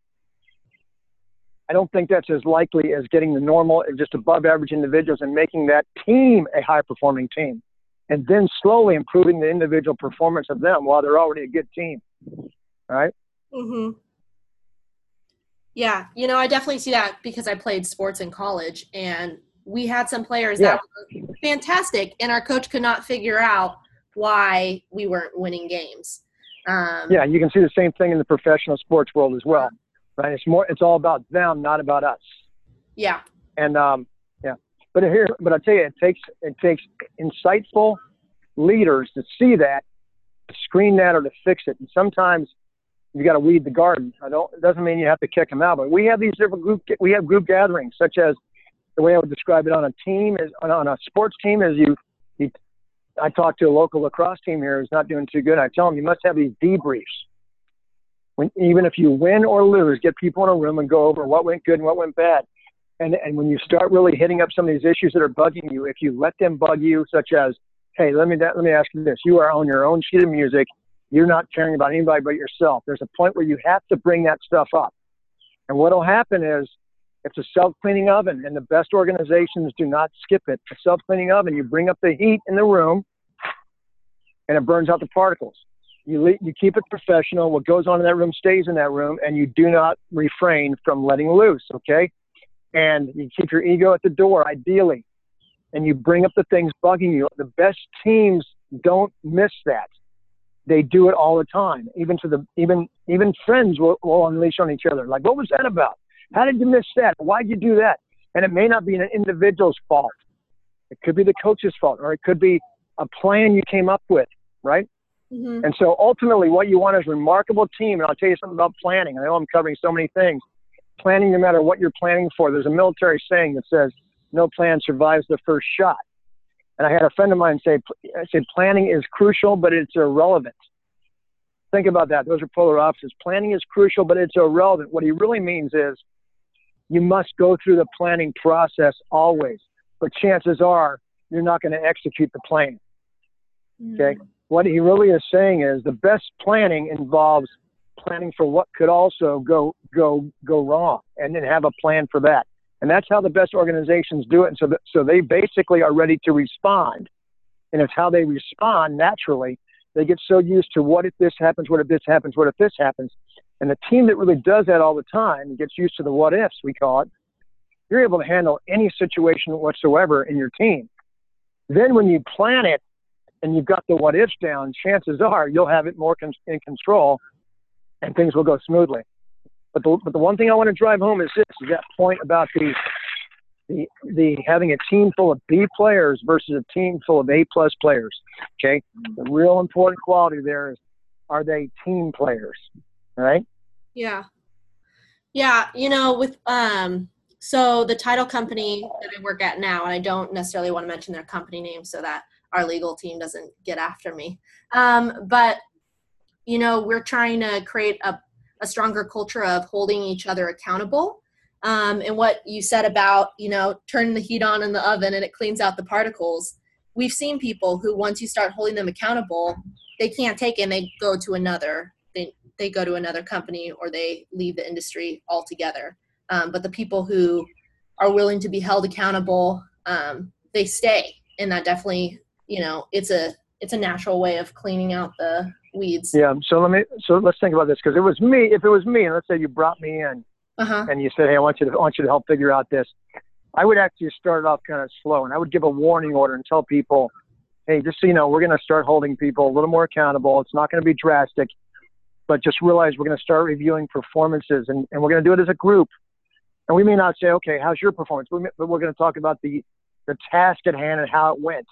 I don't think that's as likely as getting the normal, just above average individuals and making that team a high performing team. And then slowly improving the individual performance of them while they're already a good team. All right? Mm-hmm. Yeah, you know, I definitely see that because I played sports in college and we had some players yeah. that were fantastic and our coach could not figure out why we weren't winning games. Um, yeah, you can see the same thing in the professional sports world as well, right? It's more, it's all about them, not about us. Yeah. And um, yeah, but here, but I tell you, it takes it takes insightful leaders to see that, to screen that, or to fix it. And sometimes you got to weed the garden. I don't. It doesn't mean you have to kick them out, but we have these different group. We have group gatherings, such as the way I would describe it on a team is on a sports team is you you I talked to a local lacrosse team here who's not doing too good. I tell them you must have these debriefs. When, even if you win or lose, get people in a room and go over what went good and what went bad. And, and when you start really hitting up some of these issues that are bugging you, if you let them bug you, such as, hey, let me, let me ask you this. You are on your own sheet of music. You're not caring about anybody but yourself. There's a point where you have to bring that stuff up. And what will happen is it's a self-cleaning oven, and the best organizations do not skip it. A self-cleaning oven, you bring up the heat in the room, and it burns out the particles. You, le- you keep it professional. What goes on in that room stays in that room, and you do not refrain from letting loose, okay? And you keep your ego at the door, ideally, and you bring up the things bugging you. The best teams don't miss that. They do it all the time. Even to the even even friends will, will unleash on each other. Like, what was that about? How did you miss that? Why'd you do that? And it may not be an individual's fault. It could be the coach's fault, or it could be a plan you came up with, right? Mm-hmm. And so ultimately, what you want is a remarkable team. And I'll tell you something about planning. I know I'm covering so many things. Planning, no matter what you're planning for, there's a military saying that says, no plan survives the first shot. And I had a friend of mine say, I said, planning is crucial, but it's irrelevant. Think about that. Those are polar opposites. Planning is crucial, but it's irrelevant. What he really means is you must go through the planning process always, but chances are you're not going to execute the plan. Okay. Mm. What he really is saying is the best planning involves planning for what could also go go go wrong, and then have a plan for that. And that's how the best organizations do it. And so, that, so they basically are ready to respond. And it's how they respond naturally. They get so used to what if this happens, what if this happens, what if this happens. And the team that really does that all the time gets used to the what ifs, we call it. You're able to handle any situation whatsoever in your team. Then when you plan it and you've got the what ifs down, chances are you'll have it more con- in control and things will go smoothly. But the, but the one thing I want to drive home is this: is that point about the the the having a team full of B players versus a team full of A plus players. Okay, the real important quality there is are they team players, right? Yeah, yeah. You know, with um, so the title company that I work at now, and I don't necessarily want to mention their company name so that our legal team doesn't get after me. Um, but you know, we're trying to create a a stronger culture of holding each other accountable. Um, and what you said about, you know, turn the heat on in the oven and it cleans out the particles. We've seen people who, once you start holding them accountable, they can't take it and they go to another. They, they go to another company or they leave the industry altogether. Um, but the people who are willing to be held accountable, um, they stay. And that definitely, you know, it's a it's a natural way of cleaning out the weeds. Yeah. So let me. So let's think about this because it was me. If it was me, and let's say you brought me in, uh-huh. and you said, "Hey, I want you to I want you to help figure out this," I would actually start off kind of slow, and I would give a warning order and tell people, "Hey, just so you know, we're going to start holding people a little more accountable. It's not going to be drastic, but just realize we're going to start reviewing performances, and, and we're going to do it as a group. And we may not say, okay, how's your performance? But we're going to talk about the the task at hand and how it went.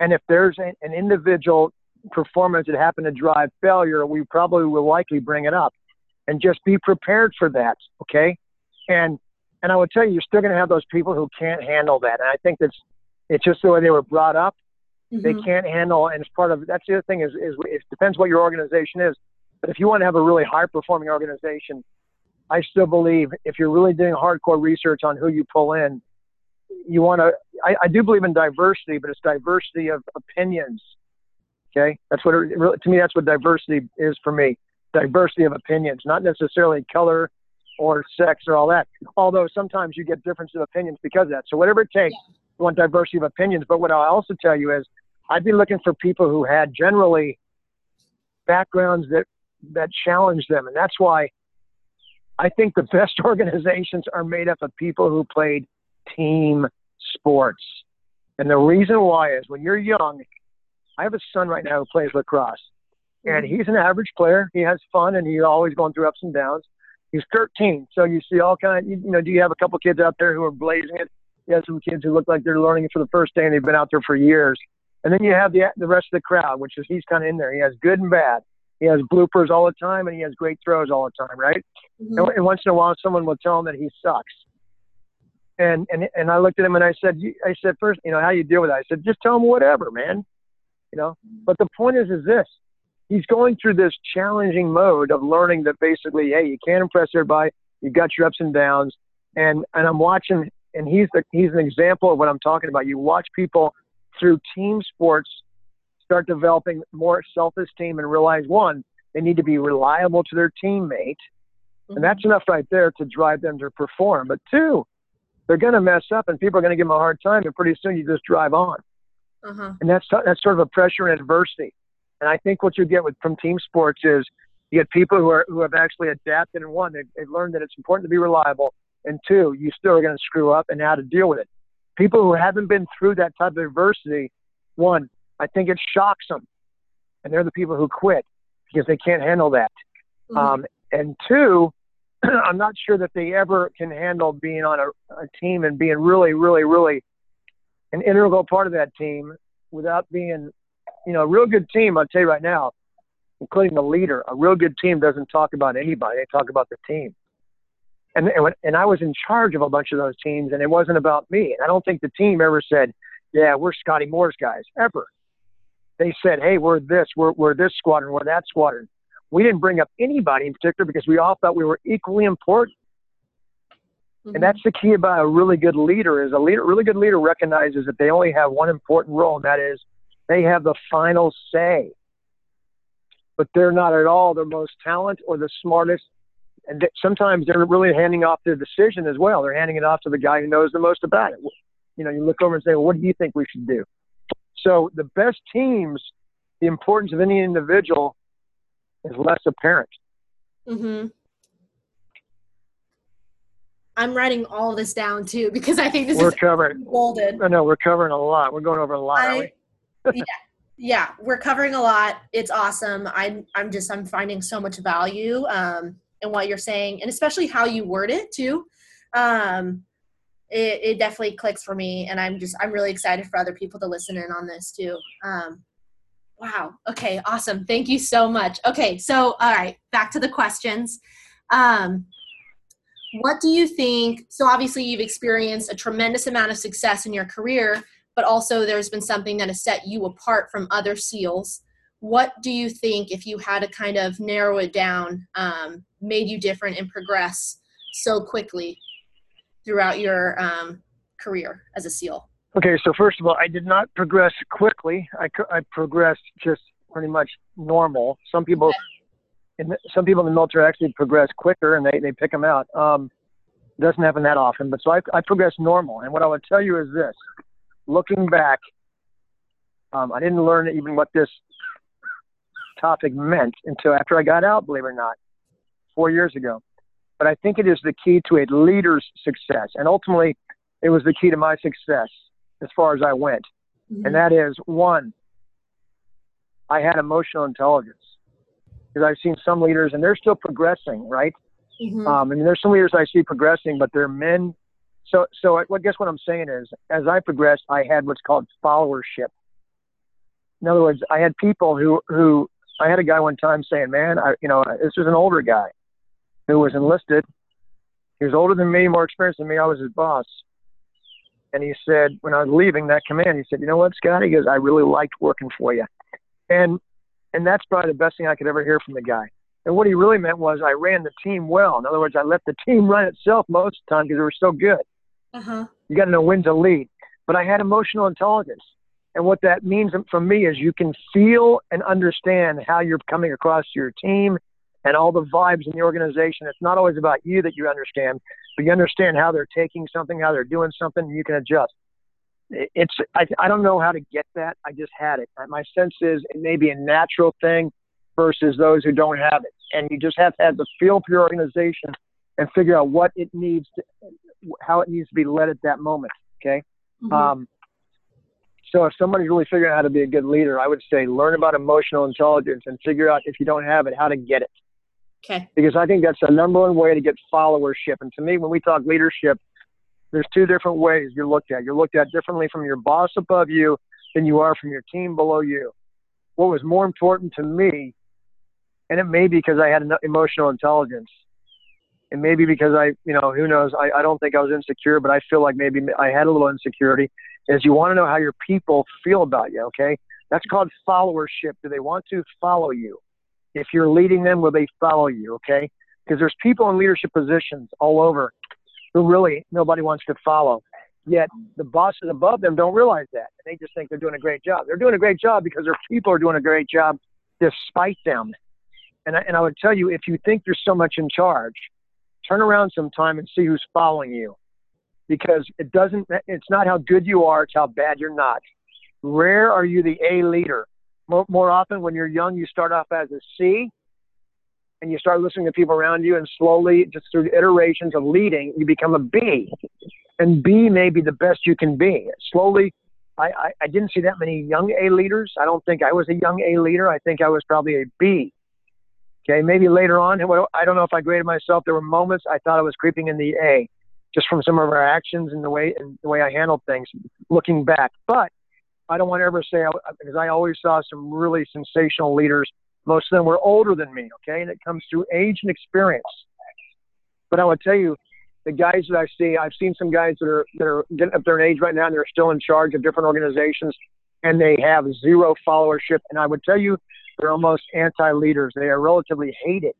And if there's an individual performance that happened to drive failure, we probably will likely bring it up and just be prepared for that. Okay. And, and I would tell you, you're still going to have those people who can't handle that. And I think that's, it's just the way they were brought up. Mm-hmm. They can't handle, and it's part of, that's the other thing is, is it depends what your organization is. But if you want to have a really high performing organization, I still believe if you're really doing hardcore research on who you pull in, you want to, I, I do believe in diversity, but it's diversity of opinions Okay, that's what it, to me that's what diversity is for me. Diversity of opinions, not necessarily color or sex or all that. Although sometimes you get difference of opinions because of that. So whatever it takes, you want diversity of opinions. But what I'll also tell you is, I'd be looking for people who had generally backgrounds that that challenge them, and that's why I think the best organizations are made up of people who played team sports. And the reason why is when you're young, I have a son right now who plays lacrosse, and mm-hmm. he's an average player. He has fun, and he's always going through ups and downs. He's 13, so you see all kind. Of, you, you know, do you have a couple kids out there who are blazing it? You have some kids who look like they're learning it for the first day, and they've been out there for years. And then you have the the rest of the crowd, which is he's kind of in there. He has good and bad. He has bloopers all the time, and he has great throws all the time, right? Mm-hmm. And, and once in a while, someone will tell him that he sucks. And and and I looked at him and I said, I said first, you know, how you deal with that? I said, just tell him whatever, man you know. But the point is, is this: he's going through this challenging mode of learning that basically, hey, you can't impress everybody. You've got your ups and downs, and and I'm watching, and he's the he's an example of what I'm talking about. You watch people through team sports start developing more self-esteem and realize one, they need to be reliable to their teammate, mm-hmm. and that's enough right there to drive them to perform. But two, they're going to mess up, and people are going to give them a hard time, and pretty soon you just drive on. Uh-huh. And that's that's sort of a pressure and adversity. And I think what you get with from team sports is you get people who are who have actually adapted and one, they've, they've learned that it's important to be reliable, and two, you still are going to screw up and how to deal with it. People who haven't been through that type of adversity, one, I think it shocks them, and they're the people who quit because they can't handle that. Mm-hmm. Um, and two, I'm not sure that they ever can handle being on a, a team and being really, really, really an integral part of that team without being, you know, a real good team. I'll tell you right now, including the leader, a real good team doesn't talk about anybody. They talk about the team. And, and, and I was in charge of a bunch of those teams, and it wasn't about me. And I don't think the team ever said, yeah, we're Scotty Moore's guys, ever. They said, hey, we're this, we're, we're this squadron, we're that squadron. We didn't bring up anybody in particular because we all thought we were equally important. Mm-hmm. And that's the key about a really good leader is a leader, really good leader recognizes that they only have one important role, and that is they have the final say. But they're not at all the most talent or the smartest and th- sometimes they're really handing off the decision as well. They're handing it off to the guy who knows the most about it. You know, you look over and say, well, what do you think we should do? So the best teams, the importance of any individual is less apparent. Mm-hmm. I'm writing all this down too because I think this we're is covering golden. I know we're covering a lot. We're going over a lot, I, yeah, yeah, we're covering a lot. It's awesome. I'm I'm just I'm finding so much value um, in what you're saying, and especially how you word it too. Um, it, it definitely clicks for me, and I'm just I'm really excited for other people to listen in on this too. Um, wow. Okay. Awesome. Thank you so much. Okay. So all right, back to the questions. Um, what do you think? So, obviously, you've experienced a tremendous amount of success in your career, but also there's been something that has set you apart from other SEALs. What do you think, if you had to kind of narrow it down, um, made you different and progress so quickly throughout your um, career as a SEAL? Okay, so first of all, I did not progress quickly. I, I progressed just pretty much normal. Some people and some people in the military actually progress quicker and they, they pick them out. Um, it doesn't happen that often, but so I, I progress normal. And what I would tell you is this: looking back, um, I didn't learn even what this topic meant until after I got out. Believe it or not, four years ago. But I think it is the key to a leader's success, and ultimately, it was the key to my success as far as I went. Mm-hmm. And that is one, I had emotional intelligence because I've seen some leaders and they're still progressing, right? Mm-hmm. Um, I mean, there's some leaders I see progressing, but they're men. So, so I, well, guess what I'm saying is, as I progressed, I had what's called followership. In other words, I had people who, who I had a guy one time saying, "Man, I, you know, this was an older guy who was enlisted. He was older than me, more experienced than me. I was his boss." And he said, when I was leaving that command, he said, "You know what, Scott?" He goes, "I really liked working for you." And and that's probably the best thing I could ever hear from the guy. And what he really meant was I ran the team well. In other words, I let the team run itself most of the time because they were so good. Uh-huh. You got to know when to lead. But I had emotional intelligence. And what that means for me is you can feel and understand how you're coming across to your team and all the vibes in the organization. It's not always about you that you understand, but you understand how they're taking something, how they're doing something, and you can adjust it's I, I don't know how to get that. I just had it. My sense is it may be a natural thing versus those who don't have it. And you just have to have the feel for your organization and figure out what it needs to, how it needs to be led at that moment. Okay. Mm-hmm. Um, so if somebody's really figuring out how to be a good leader, I would say learn about emotional intelligence and figure out if you don't have it, how to get it. Okay. Because I think that's the number one way to get followership. And to me, when we talk leadership, there's two different ways you're looked at. You're looked at differently from your boss above you than you are from your team below you. What was more important to me, and it may be because I had emotional intelligence, and maybe because I, you know, who knows, I, I don't think I was insecure, but I feel like maybe I had a little insecurity, is you want to know how your people feel about you, okay? That's called followership. Do they want to follow you? If you're leading them, will they follow you, okay? Because there's people in leadership positions all over who really nobody wants to follow. Yet the bosses above them don't realize that. They just think they're doing a great job. They're doing a great job because their people are doing a great job despite them. And I, and I would tell you, if you think you're so much in charge, turn around sometime and see who's following you. Because it doesn't, it's not how good you are, it's how bad you're not. Rare are you the A leader. More, more often, when you're young, you start off as a C, and you start listening to people around you, and slowly, just through iterations of leading, you become a B. And B may be the best you can be. Slowly, I, I, I didn't see that many young A leaders. I don't think I was a young A leader. I think I was probably a B. Okay, maybe later on, I don't know if I graded myself. There were moments I thought I was creeping in the A, just from some of our actions and the way and the way I handled things, looking back. But I don't want to ever say because I always saw some really sensational leaders most of them were older than me, okay? And it comes through age and experience. But I would tell you, the guys that I see, I've seen some guys that are that are getting up their age right now and they're still in charge of different organizations and they have zero followership. And I would tell you, they're almost anti-leaders. They are relatively hated.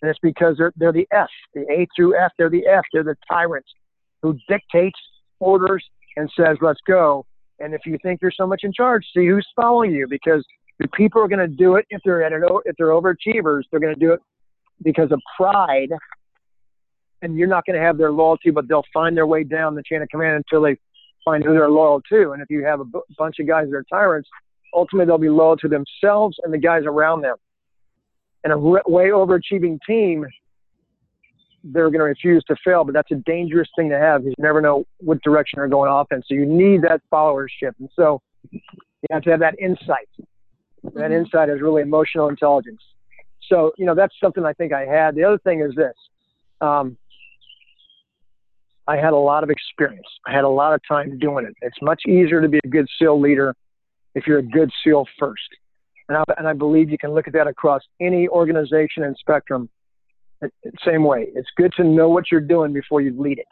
And it's because they're, they're the F, the A through F. They're the F. They're the tyrants who dictates orders and says, let's go. And if you think you're so much in charge, see who's following you because the people are going to do it if they're at an, if they're overachievers. They're going to do it because of pride and you're not going to have their loyalty, but they'll find their way down the chain of command until they find who they're loyal to. And if you have a b- bunch of guys that are tyrants, ultimately they'll be loyal to themselves and the guys around them. And a re- way overachieving team, they're going to refuse to fail, but that's a dangerous thing to have. because You never know what direction they're going offense. So you need that followership. And so you have to have that insight. That Mhm. insight is really emotional intelligence. So, you know, that's something I think I had. The other thing is this. Um, I had a lot of experience. I had a lot of time doing it. It's much easier to be a good SEAL leader if you're a good SEAL first. And I, and I believe you can look at that across any organization and spectrum. It- it- Same way. It's good to know what you're doing before you lead it.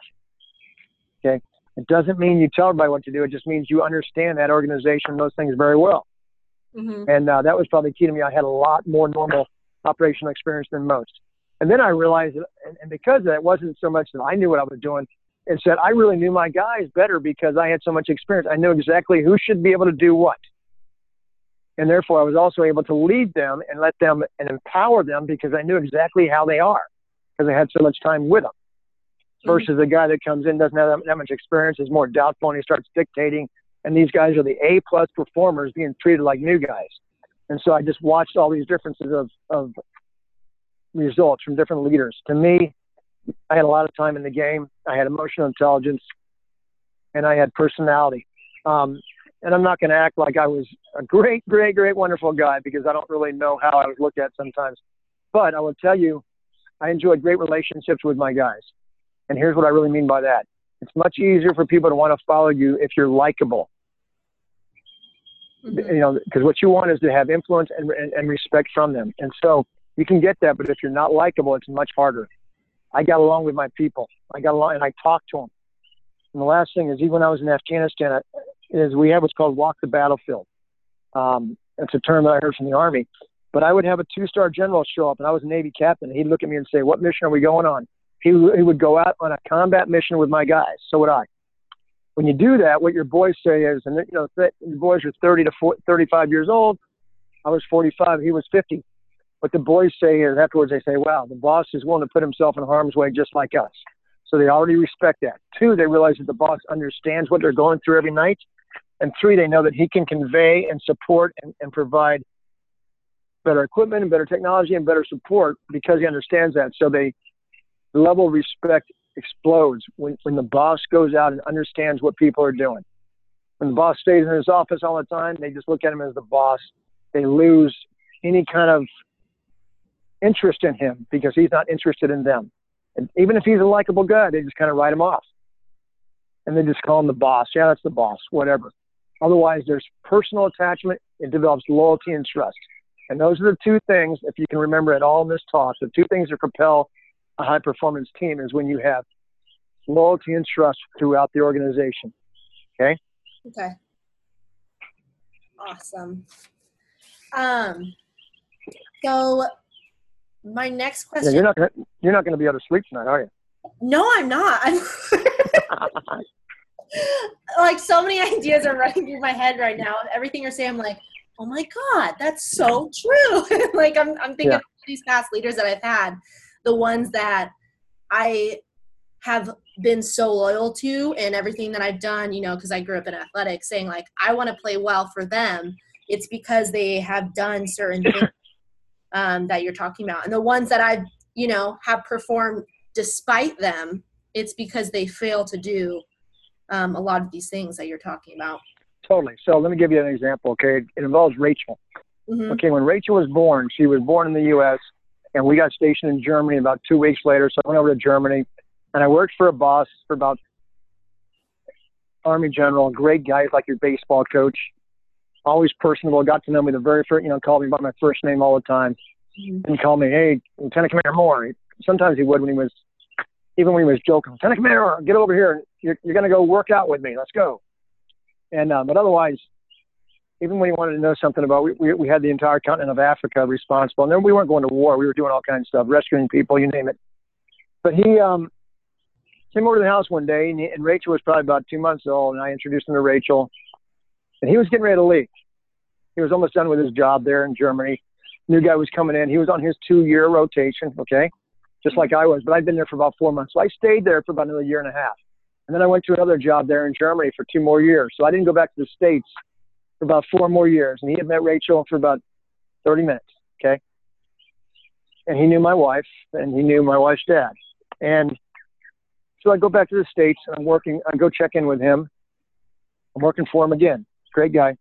Okay. It doesn't mean you tell everybody what to do. It just means you understand that organization and those things very well. Mhm. And uh, that was probably key to me. I had a lot more normal operational experience than most. And then I realized, that, and, and because of that, it wasn't so much that I knew what I was doing. It's that I really knew my guys better because I had so much experience. I knew exactly who should be able to do what. And therefore, I was also able to lead them and let them and empower them because I knew exactly how they are because I had so much time with them. Versus a guy that comes in, doesn't have that, that much experience, is more doubtful, and he starts dictating. And these guys are the A plus performers being treated like new guys. And so I just watched all these differences of, of results from different leaders. To me, I had a lot of time in the game. I had emotional intelligence, and I had personality. Um, and I'm not going to act like I was a great, great, great, wonderful guy because I don't really know how I was looked at sometimes. But I will tell you, I enjoyed great relationships with my guys. And here's what I really mean by that. It's much easier for people to want to follow you if you're likable Mhm. you know, because what you want is to have influence and, and, and respect from them. And so you can get that, but if you're not likable, it's much harder. I got along with my people. I got along and I talked to them. And the last thing is, even when I was in Afghanistan, uh, is we have what's called walk the battlefield. Um, it's a term that I heard from the Army. But I would have a two-star general show up, and I was a Navy captain. He'd look at me and say, "What mission are we going on?" He, he would go out on a combat mission with my guys. So would I when you do that, what your boys say is, and you know, th- the boys are 30 to 40, 35 years old. I was 45. He was 50. What the boys say is afterwards, they say, wow, the boss is willing to put himself in harm's way just like us. So they already respect that. Two, they realize that the boss understands what they're going through every night. And three, they know that he can convey and support and, and provide better equipment and better technology and better support because he understands that. So they, level respect explodes when, when the boss goes out and understands what people are doing. When the boss stays in his office all the time, they just look at him as the boss. They lose any kind of interest in him because he's not interested in them. And even if he's a likable guy, they just kind of write him off. And they just call him the boss. Yeah, that's the boss, whatever. Otherwise, there's personal attachment. It develops loyalty and trust. And those are the two things, if you can remember it all in this talk, the two things that propel a high performance team is when you have loyalty and trust throughout the organization. Okay. Okay. Awesome. Um, so my next Yeah, question. you're not gonna you're not gonna be able to sleep tonight, are you? no, I'm not. I'm like so many ideas are running through my head right now. Everything you're saying, I'm like, oh my god, that's so true. like I'm, I'm thinking Yeah. of these past leaders that I've had, the ones that I have been so loyal to, and everything that I've done. You know, because I grew up in athletics, saying like I want to play well for them. It's because they have done certain things um, that you're talking about, and the ones that I've you know have performed despite them, it's because they fail to do um, a lot of these things that you're talking about. totally. So let me give you an example. Okay, it involves Rachel. hmm Okay, when Rachel was born, she was born in the U.S. and we got stationed in Germany about two weeks later. So I went over to Germany, and I worked for a boss for about Army general, great guy, like your baseball coach, always personable. Got to know me the very first, you know, called me by my first name all the time. Mhm. And called me, hey, Lieutenant Commander Moore. Sometimes he would when he was, even when he was joking, Lieutenant Commander, get over here. You're, you're going to go work out with me. Let's go. And, uh, but otherwise, even when he wanted to know something about, we, we, we had the entire continent of Africa responsible. And then we weren't going to war. We were doing all kinds of stuff, rescuing people, you name it. But he um, came over to the house one day, and, he, and Rachel was probably about two months old, and I introduced him to Rachel. And he was getting ready to leave. He was almost done with his job there in Germany. New guy was coming in. He was on his two-year rotation, okay? just like I was, but I'd been there for about four months. So I stayed there for about another year and a half. And then I went to another job there in Germany for two more years. So I didn't go back to the States for about four more years. And he had met Rachel for about 30 minutes. Okay. And he knew my wife and he knew my wife's dad. And so I go back to the States and I'm working, I go check in with him. I'm working for him again. Great guy.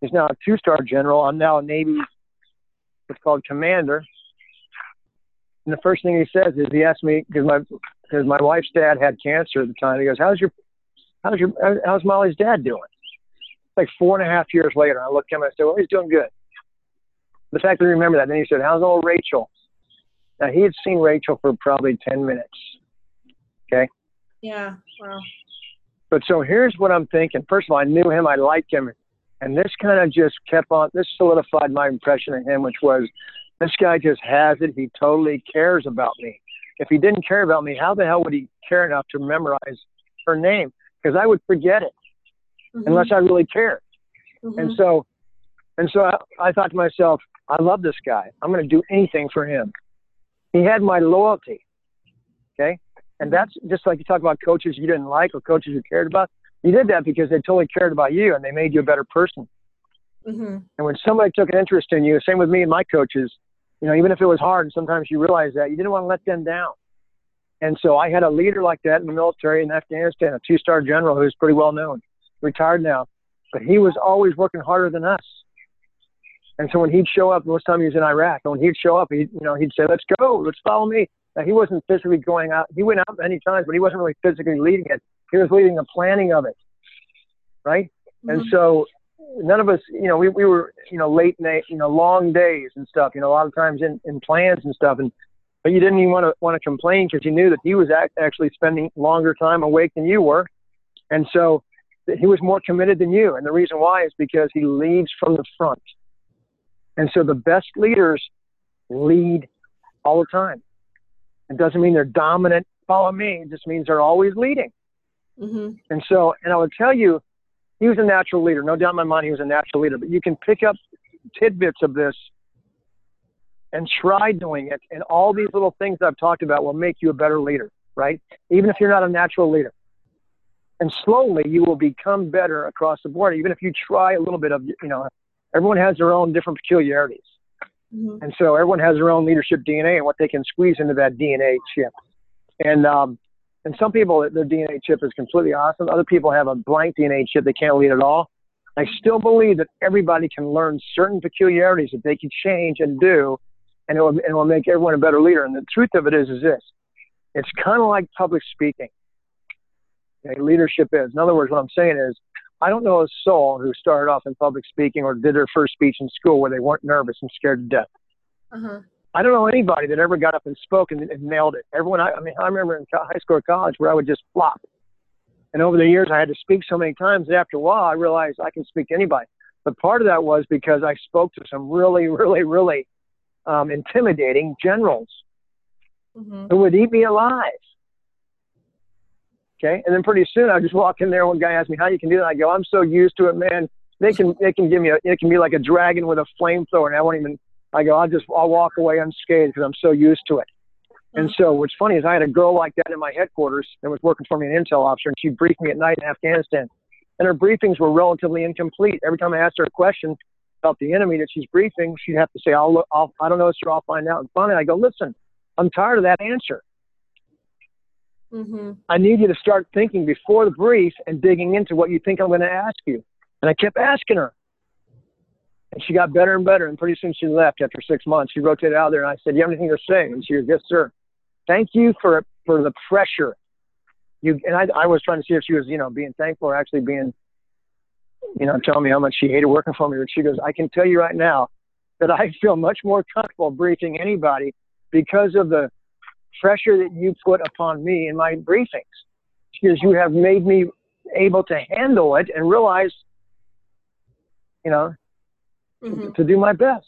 He's now a two star general. I'm now a Navy, what's called commander. And the first thing he says is he asked me, because my, because my wife's dad had cancer at the time. He goes, How's your, how's your, how's Molly's dad doing? Like four and a half years later, I looked at him and I said, Well, he's doing good. The fact that I remember that. Then he said, How's old Rachel? Now he had seen Rachel for probably 10 minutes. Okay. Yeah. Wow. But so here's what I'm thinking. First of all, I knew him, I liked him. And this kind of just kept on, this solidified my impression of him, which was this guy just has it. He totally cares about me. If he didn't care about me, how the hell would he care enough to memorize her name? Because I would forget it mm-hmm. unless I really cared. Mm-hmm. And so, and so I, I thought to myself, I love this guy. I'm going to do anything for him. He had my loyalty. Okay. And that's just like you talk about coaches you didn't like or coaches you cared about. You did that because they totally cared about you and they made you a better person. Mm-hmm. And when somebody took an interest in you, same with me and my coaches, you know, even if it was hard, and sometimes you realize that you didn't want to let them down. And so I had a leader like that in the military in Afghanistan, a two-star general who's pretty well known, retired now, but he was always working harder than us. And so when he'd show up, most time he was in Iraq, and when he'd show up, he, you know, he'd say, "Let's go, let's follow me." Now he wasn't physically going out. He went out many times, but he wasn't really physically leading it. He was leading the planning of it, right? Mm-hmm. And so none of us, you know, we, we were, you know, late night, you know, long days and stuff, you know, a lot of times in, in plans and stuff. And, but you didn't even want to want to complain because you knew that he was act, actually spending longer time awake than you were. And so he was more committed than you. And the reason why is because he leads from the front. And so the best leaders lead all the time. It doesn't mean they're dominant, follow me. It just means they're always leading. Mm-hmm. And so, and I would tell you, he was a natural leader. No doubt in my mind, he was a natural leader. But you can pick up tidbits of this and try doing it. And all these little things that I've talked about will make you a better leader, right? Even if you're not a natural leader. And slowly you will become better across the board, even if you try a little bit of, you know, everyone has their own different peculiarities. Mm-hmm. And so everyone has their own leadership DNA and what they can squeeze into that DNA chip. And um, and some people, their DNA chip is completely awesome. Other people have a blank DNA chip. They can't lead at all. I still believe that everybody can learn certain peculiarities that they can change and do, and it will, and it will make everyone a better leader. And the truth of it is, is this: it's kind of like public speaking. Okay, leadership is. In other words, what I'm saying is, I don't know a soul who started off in public speaking or did their first speech in school where they weren't nervous and scared to death. Uh-huh. I don't know anybody that ever got up and spoke and, and nailed it. Everyone, I, I mean, I remember in high school or college where I would just flop. And over the years, I had to speak so many times that after a while, I realized I can speak to anybody. But part of that was because I spoke to some really, really, really um, intimidating generals mm-hmm. who would eat me alive. Okay, and then pretty soon I just walk in there. One guy asked me how you can do that. I go, I'm so used to it, man. They can, they can give me a, it can be like a dragon with a flamethrower, and I won't even I go, I'll just, I'll walk away unscathed because I'm so used to it. And so what's funny is I had a girl like that in my headquarters that was working for me, an intel officer, and she briefed me at night in Afghanistan. And her briefings were relatively incomplete. Every time I asked her a question about the enemy that she's briefing, she'd have to say, I'll, look, I'll I don't know, sir, I'll find out. And finally, I go, listen, I'm tired of that answer. Mm-hmm. I need you to start thinking before the brief and digging into what you think I'm going to ask you. And I kept asking her. And she got better and better. And pretty soon she left after six months. She rotated out there and I said, You have anything to say? And she goes, Yes, sir. Thank you for for the pressure. You and I, I was trying to see if she was, you know, being thankful or actually being, you know, telling me how much she hated working for me. But she goes, I can tell you right now that I feel much more comfortable briefing anybody because of the pressure that you put upon me in my briefings. Because you have made me able to handle it and realize, you know, mm-hmm. to do my best.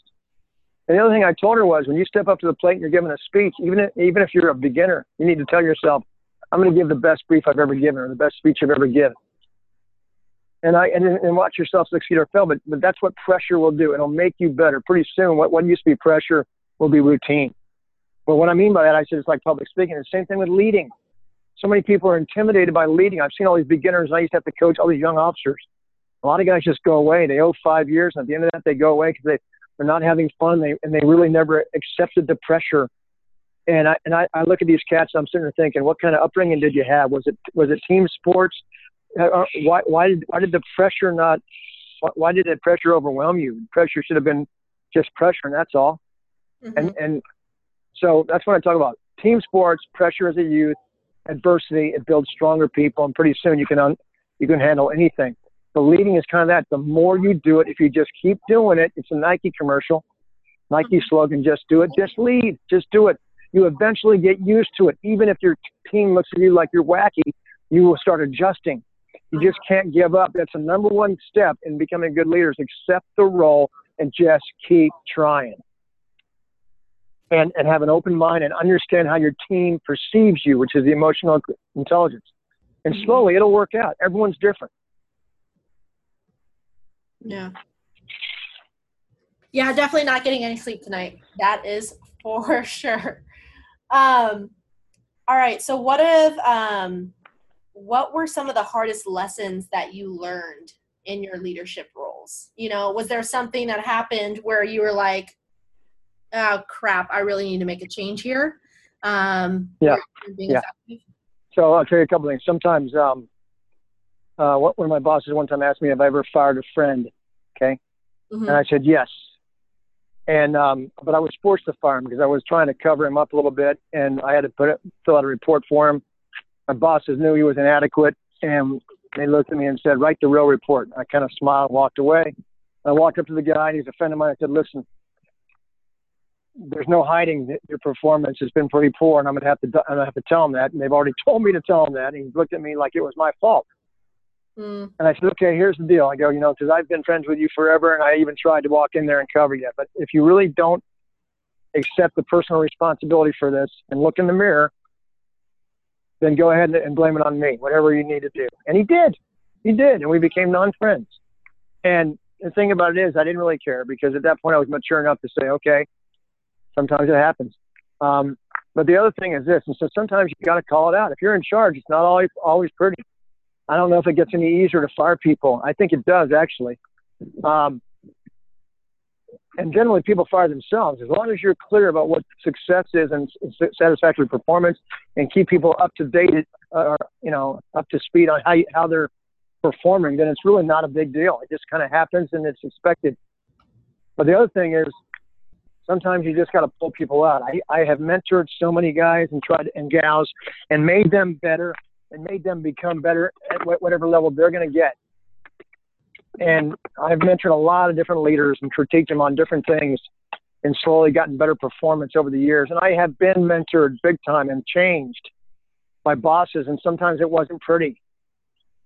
And the other thing I told her was, when you step up to the plate and you're giving a speech, even if, even if you're a beginner, you need to tell yourself, "I'm going to give the best brief I've ever given, or the best speech I've ever given." And I and, and watch yourself succeed or fail. But but that's what pressure will do. It'll make you better. Pretty soon, what what used to be pressure will be routine. But what I mean by that, I said it's like public speaking. The same thing with leading. So many people are intimidated by leading. I've seen all these beginners, and I used to have to coach all these young officers. A lot of guys just go away. They owe five years, and at the end of that, they go away because they, they're not having fun. They, and they really never accepted the pressure. And I and I, I look at these cats. I'm sitting there thinking, what kind of upbringing did you have? Was it was it team sports? Uh, uh why why did why did the pressure not? Why, why did that pressure overwhelm you? Pressure should have been just pressure, and that's all. Mm-hmm. And and so that's what I talk about. Team sports, pressure as a youth, adversity, it builds stronger people, and pretty soon you can un, you can handle anything. The leading is kind of that. The more you do it, if you just keep doing it, it's a Nike commercial. Nike mm-hmm. slogan, just do it, just lead, just do it. You eventually get used to it. Even if your team looks at you like you're wacky, you will start adjusting. You just can't give up. That's the number one step in becoming good leaders. Accept the role and just keep trying and, and have an open mind and understand how your team perceives you, which is the emotional intelligence. And mm-hmm. slowly it'll work out. Everyone's different. Yeah. Yeah, definitely not getting any sleep tonight. That is for sure. Um, all right. So what if um, what were some of the hardest lessons that you learned in your leadership roles? You know, was there something that happened where you were like, oh crap, I really need to make a change here. Um, yeah. yeah. So I'll tell you a couple things. Sometimes, um, uh, one of my bosses one time asked me if I ever fired a friend. Okay. Mm-hmm. And I said yes. And um, but I was forced to fire him because I was trying to cover him up a little bit, and I had to put it, fill out a report for him. My bosses knew he was inadequate, and they looked at me and said, "Write the real report." I kind of smiled, and walked away. I walked up to the guy, and he's a friend of mine. I said, "Listen, there's no hiding that your performance has been pretty poor, and I'm gonna have to I'm gonna have to tell him that. And they've already told me to tell him that. And he looked at me like it was my fault. Mm. And I said, okay, here's the deal. I go, you know, because I've been friends with you forever, and I even tried to walk in there and cover you. But if you really don't accept the personal responsibility for this and look in the mirror, then go ahead and blame it on me, whatever you need to do. And he did. He did, and we became non-friends. And the thing about it is, I didn't really care because at that point I was mature enough to say, okay, Sometimes it happens. Um, but the other thing is this, and so sometimes you got to call it out. If you're in charge, it's not always always pretty. I don't know if it gets any easier to fire people. I think it does actually. Um, and generally, people fire themselves as long as you're clear about what success is and satisfactory performance, and keep people up to date, or you know, up to speed on how you, how they're performing. Then it's really not a big deal. It just kind of happens and it's expected. But the other thing is, Sometimes you just got to pull people out. I, I have mentored so many guys and tried and gals and made them better and made them become better at whatever level they're going to get. And I've mentored a lot of different leaders and critiqued them on different things and slowly gotten better performance over the years. And I have been mentored big time and changed by bosses, and sometimes it wasn't pretty.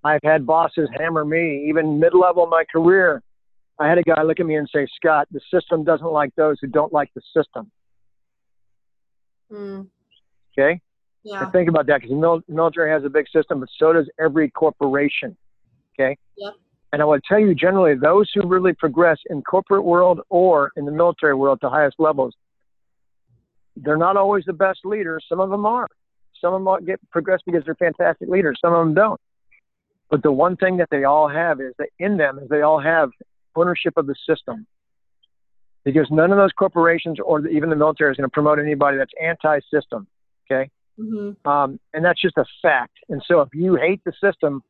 I've had bosses hammer me, even mid level in my career, I had a guy look at me and say, Scott, the system doesn't like those who don't like the system. Mm. Okay? Yeah. Think about that because the military has a big system, but so does every corporation. Okay? Yep. And I will tell you generally, those who really progress in corporate world or in the military world to highest levels, they're not always the best leaders. Some of them are. Some of them get progress because they're fantastic leaders. Some of them don't. But the one thing that they all have is that in them is they all have ownership of the system. Because none of those corporations or even the military is going to promote anybody that's anti-system. Okay, mm-hmm. um, and that's just a fact. And so, if you hate the system,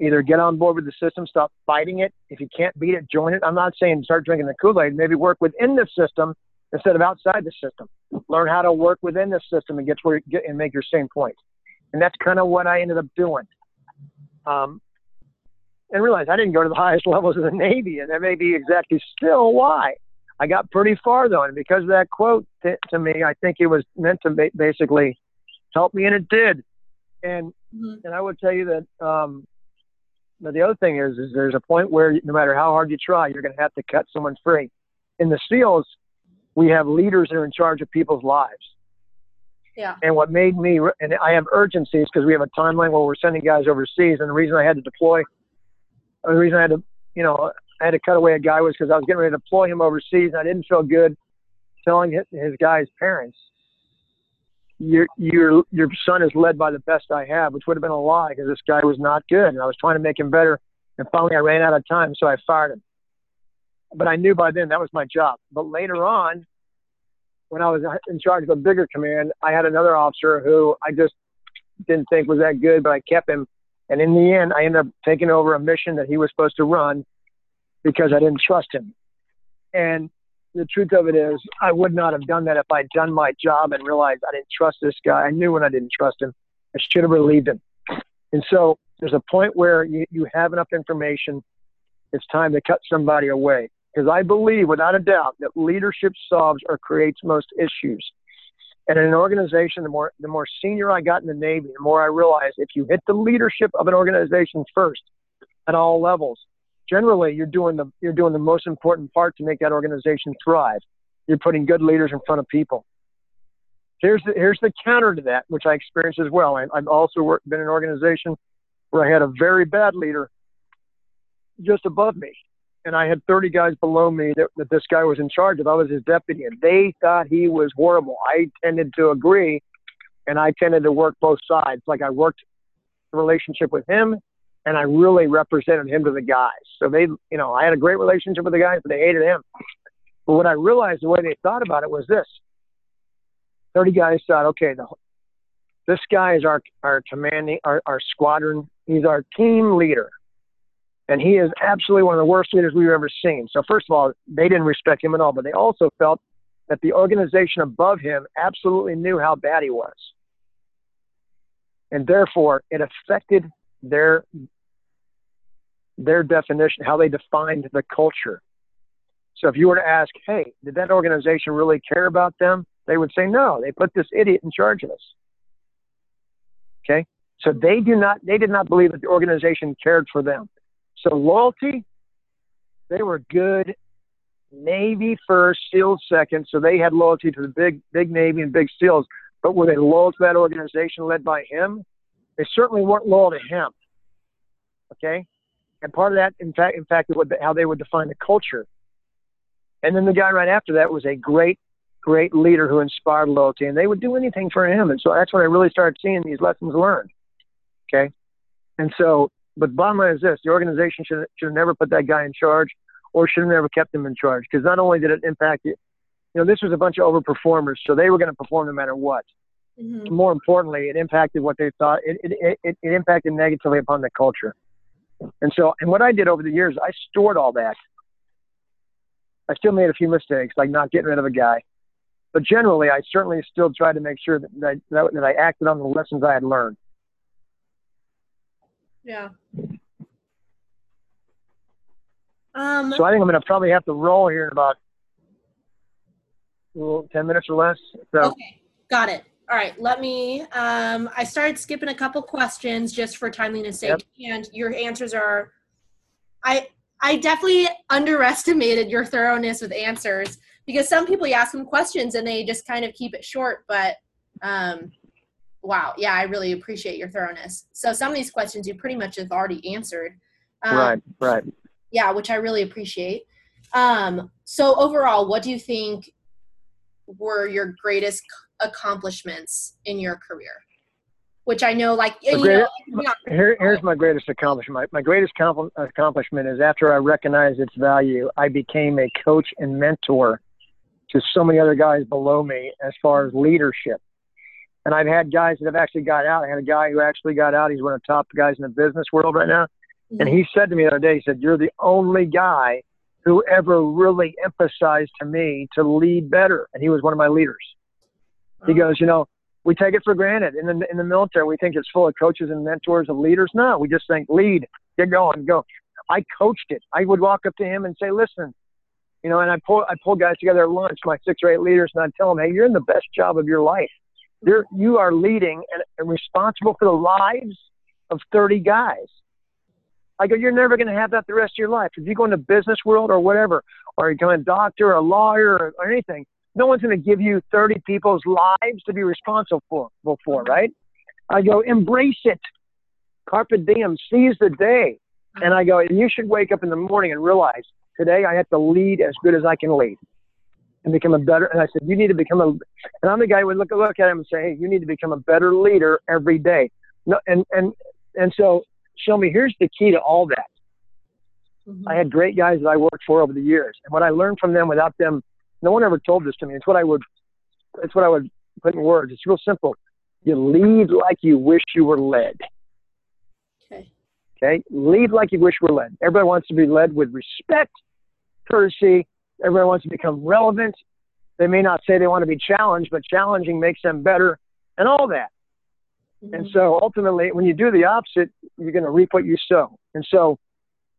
either get on board with the system, stop fighting it. If you can't beat it, join it. I'm not saying start drinking the Kool-Aid. Maybe work within the system instead of outside the system. Learn how to work within the system and get to where get and make your same point. And that's kind of what I ended up doing. Um, and realize I didn't go to the highest levels of the Navy, and that may be exactly still why. I got pretty far though, and because of that quote t- to me, I think it was meant to ba- basically help me, and it did. And mm-hmm. and I would tell you that. Um, but the other thing is, is there's a point where no matter how hard you try, you're going to have to cut someone free. In the SEALs, we have leaders that are in charge of people's lives. Yeah. And what made me, and I have urgencies because we have a timeline where we're sending guys overseas, and the reason I had to deploy the reason I had to, you know, I had to cut away a guy was because I was getting ready to deploy him overseas, and I didn't feel good telling his, his guy's parents your your your son is led by the best I have, which would have been a lie because this guy was not good, and I was trying to make him better. And finally, I ran out of time, so I fired him. But I knew by then that was my job. But later on, when I was in charge of a bigger command, I had another officer who I just didn't think was that good, but I kept him. And in the end, I ended up taking over a mission that he was supposed to run because I didn't trust him. And the truth of it is, I would not have done that if I'd done my job and realized I didn't trust this guy. I knew when I didn't trust him. I should have relieved him. And so there's a point where you, you have enough information. It's time to cut somebody away. Because I believe, without a doubt, that leadership solves or creates most issues. And in an organization, the more the more senior I got in the Navy, the more I realized if you hit the leadership of an organization first at all levels, generally you're doing the you're doing the most important part to make that organization thrive. You're putting good leaders in front of people. Here's the here's the counter to that, which I experienced as well. I, I've also worked, been in an organization where I had a very bad leader just above me, and I had 30 guys below me that, that this guy was in charge of. I was his deputy, and they thought he was horrible. I tended to agree, and I tended to work both sides. Like I worked the relationship with him, and I really represented him to the guys. So they, you know, I had a great relationship with the guys, but they hated him. But what I realized the way they thought about it was this: 30 guys thought, okay, the, this guy is our our commanding our, our squadron. He's our team leader, and he is absolutely one of the worst leaders we've ever seen. So first of all, they didn't respect him at all, but they also felt that the organization above him absolutely knew how bad he was, and therefore it affected their their definition, how they defined the culture. So if you were to ask, hey, did that organization really care about them? They would say, no, they put this idiot in charge of us. Okay? So they do not they did not believe that the organization cared for them. So loyalty, they were good Navy first, SEALs second. So they had loyalty to the big big Navy and big SEALs. But were they loyal to that organization led by him? They certainly weren't loyal to him. Okay? And part of that, in fact, in fact, is how they would define the culture. And then the guy right after that was a great, great leader who inspired loyalty, and they would do anything for him. And so that's when I really started seeing these lessons learned. Okay, and so, but bottom line is this: the organization should should have never put that guy in charge, or should have never kept him in charge, because not only did it impact it, you know, this was a bunch of overperformers, so they were going to perform no matter what. Mm-hmm. More importantly, it impacted what they thought. It, it, it, it impacted negatively upon the culture. And so, and what I did over the years, I stored all that. I still made a few mistakes, like not getting rid of a guy. But generally, I certainly still tried to make sure that, that, that, that I acted on the lessons I had learned. Yeah. Um, so I think I'm going to probably have to roll here in about well, 10 minutes or less. So. Okay, got it. All right, let me. Um, I started skipping a couple questions just for timeliness sake, yep. and your answers are. I I definitely underestimated your thoroughness with answers because some people you ask them questions and they just kind of keep it short. But um, wow, yeah, I really appreciate your thoroughness. So some of these questions you pretty much have already answered. Um, right, right. Yeah, which I really appreciate. Um, so overall, what do you think were your greatest accomplishments in your career? Which I know, like, you greatest, know, here, here's my greatest accomplishment. My, my greatest accomplishment is after I recognized its value, I became a coach and mentor to so many other guys below me as far as leadership. And I've had guys that have actually got out. I had a guy who actually got out. He's one of the top guys in the business world right now. And he said to me the other day, he said, You're the only guy who ever really emphasized to me to lead better. And he was one of my leaders. He goes, you know, we take it for granted in the in the military. We think it's full of coaches and mentors and leaders. No, we just think lead, get going, go. I coached it. I would walk up to him and say, listen, you know, and I pull I pull guys together at lunch, my six or eight leaders, and I tell them, hey, you're in the best job of your life. You're you are leading and, and responsible for the lives of 30 guys. I go, you're never going to have that the rest of your life. If you go into business world or whatever, or you become a doctor, or a lawyer, or, or anything, no one's going to give you 30 people's lives to be responsible for, for, right? I go, embrace it. Carpe diem, seize the day. And I go, and you should wake up in the morning and realize today I have to lead as good as I can lead. And become a better. And I said, you need to become a. And I'm the guy who would look look at him and say, hey, you need to become a better leader every day. No, and and and so show me. Here's the key to all that. Mm-hmm. I had great guys that I worked for over the years, and what I learned from them, without them, no one ever told this to me. It's what I would. It's what I would put in words. It's real simple. You lead like you wish you were led. Okay. Okay. Lead like you wish you were led. Everybody wants to be led with respect, courtesy. Everybody wants to become relevant. They may not say they want to be challenged, but challenging makes them better and all that. Mm-hmm. And so ultimately, when you do the opposite, you're going to reap what you sow. And so,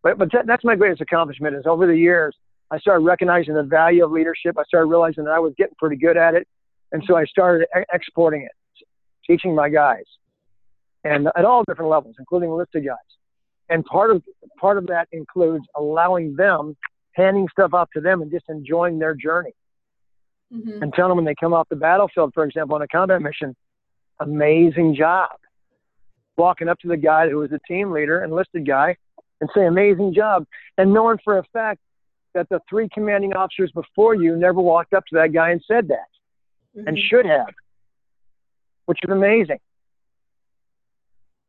but, but that, that's my greatest accomplishment is over the years, I started recognizing the value of leadership. I started realizing that I was getting pretty good at it. And so I started exporting it teaching my guys, and at all different levels, including enlisted guys. And part of part of that includes allowing them, handing stuff off to them, and just enjoying their journey. Mm-hmm. And telling them when they come off the battlefield, for example, on a combat mission, amazing job. Walking up to the guy who was the team leader, enlisted guy, and say, amazing job. And knowing for a fact that the three commanding officers before you never walked up to that guy and said that, mm-hmm. and should have which is amazing.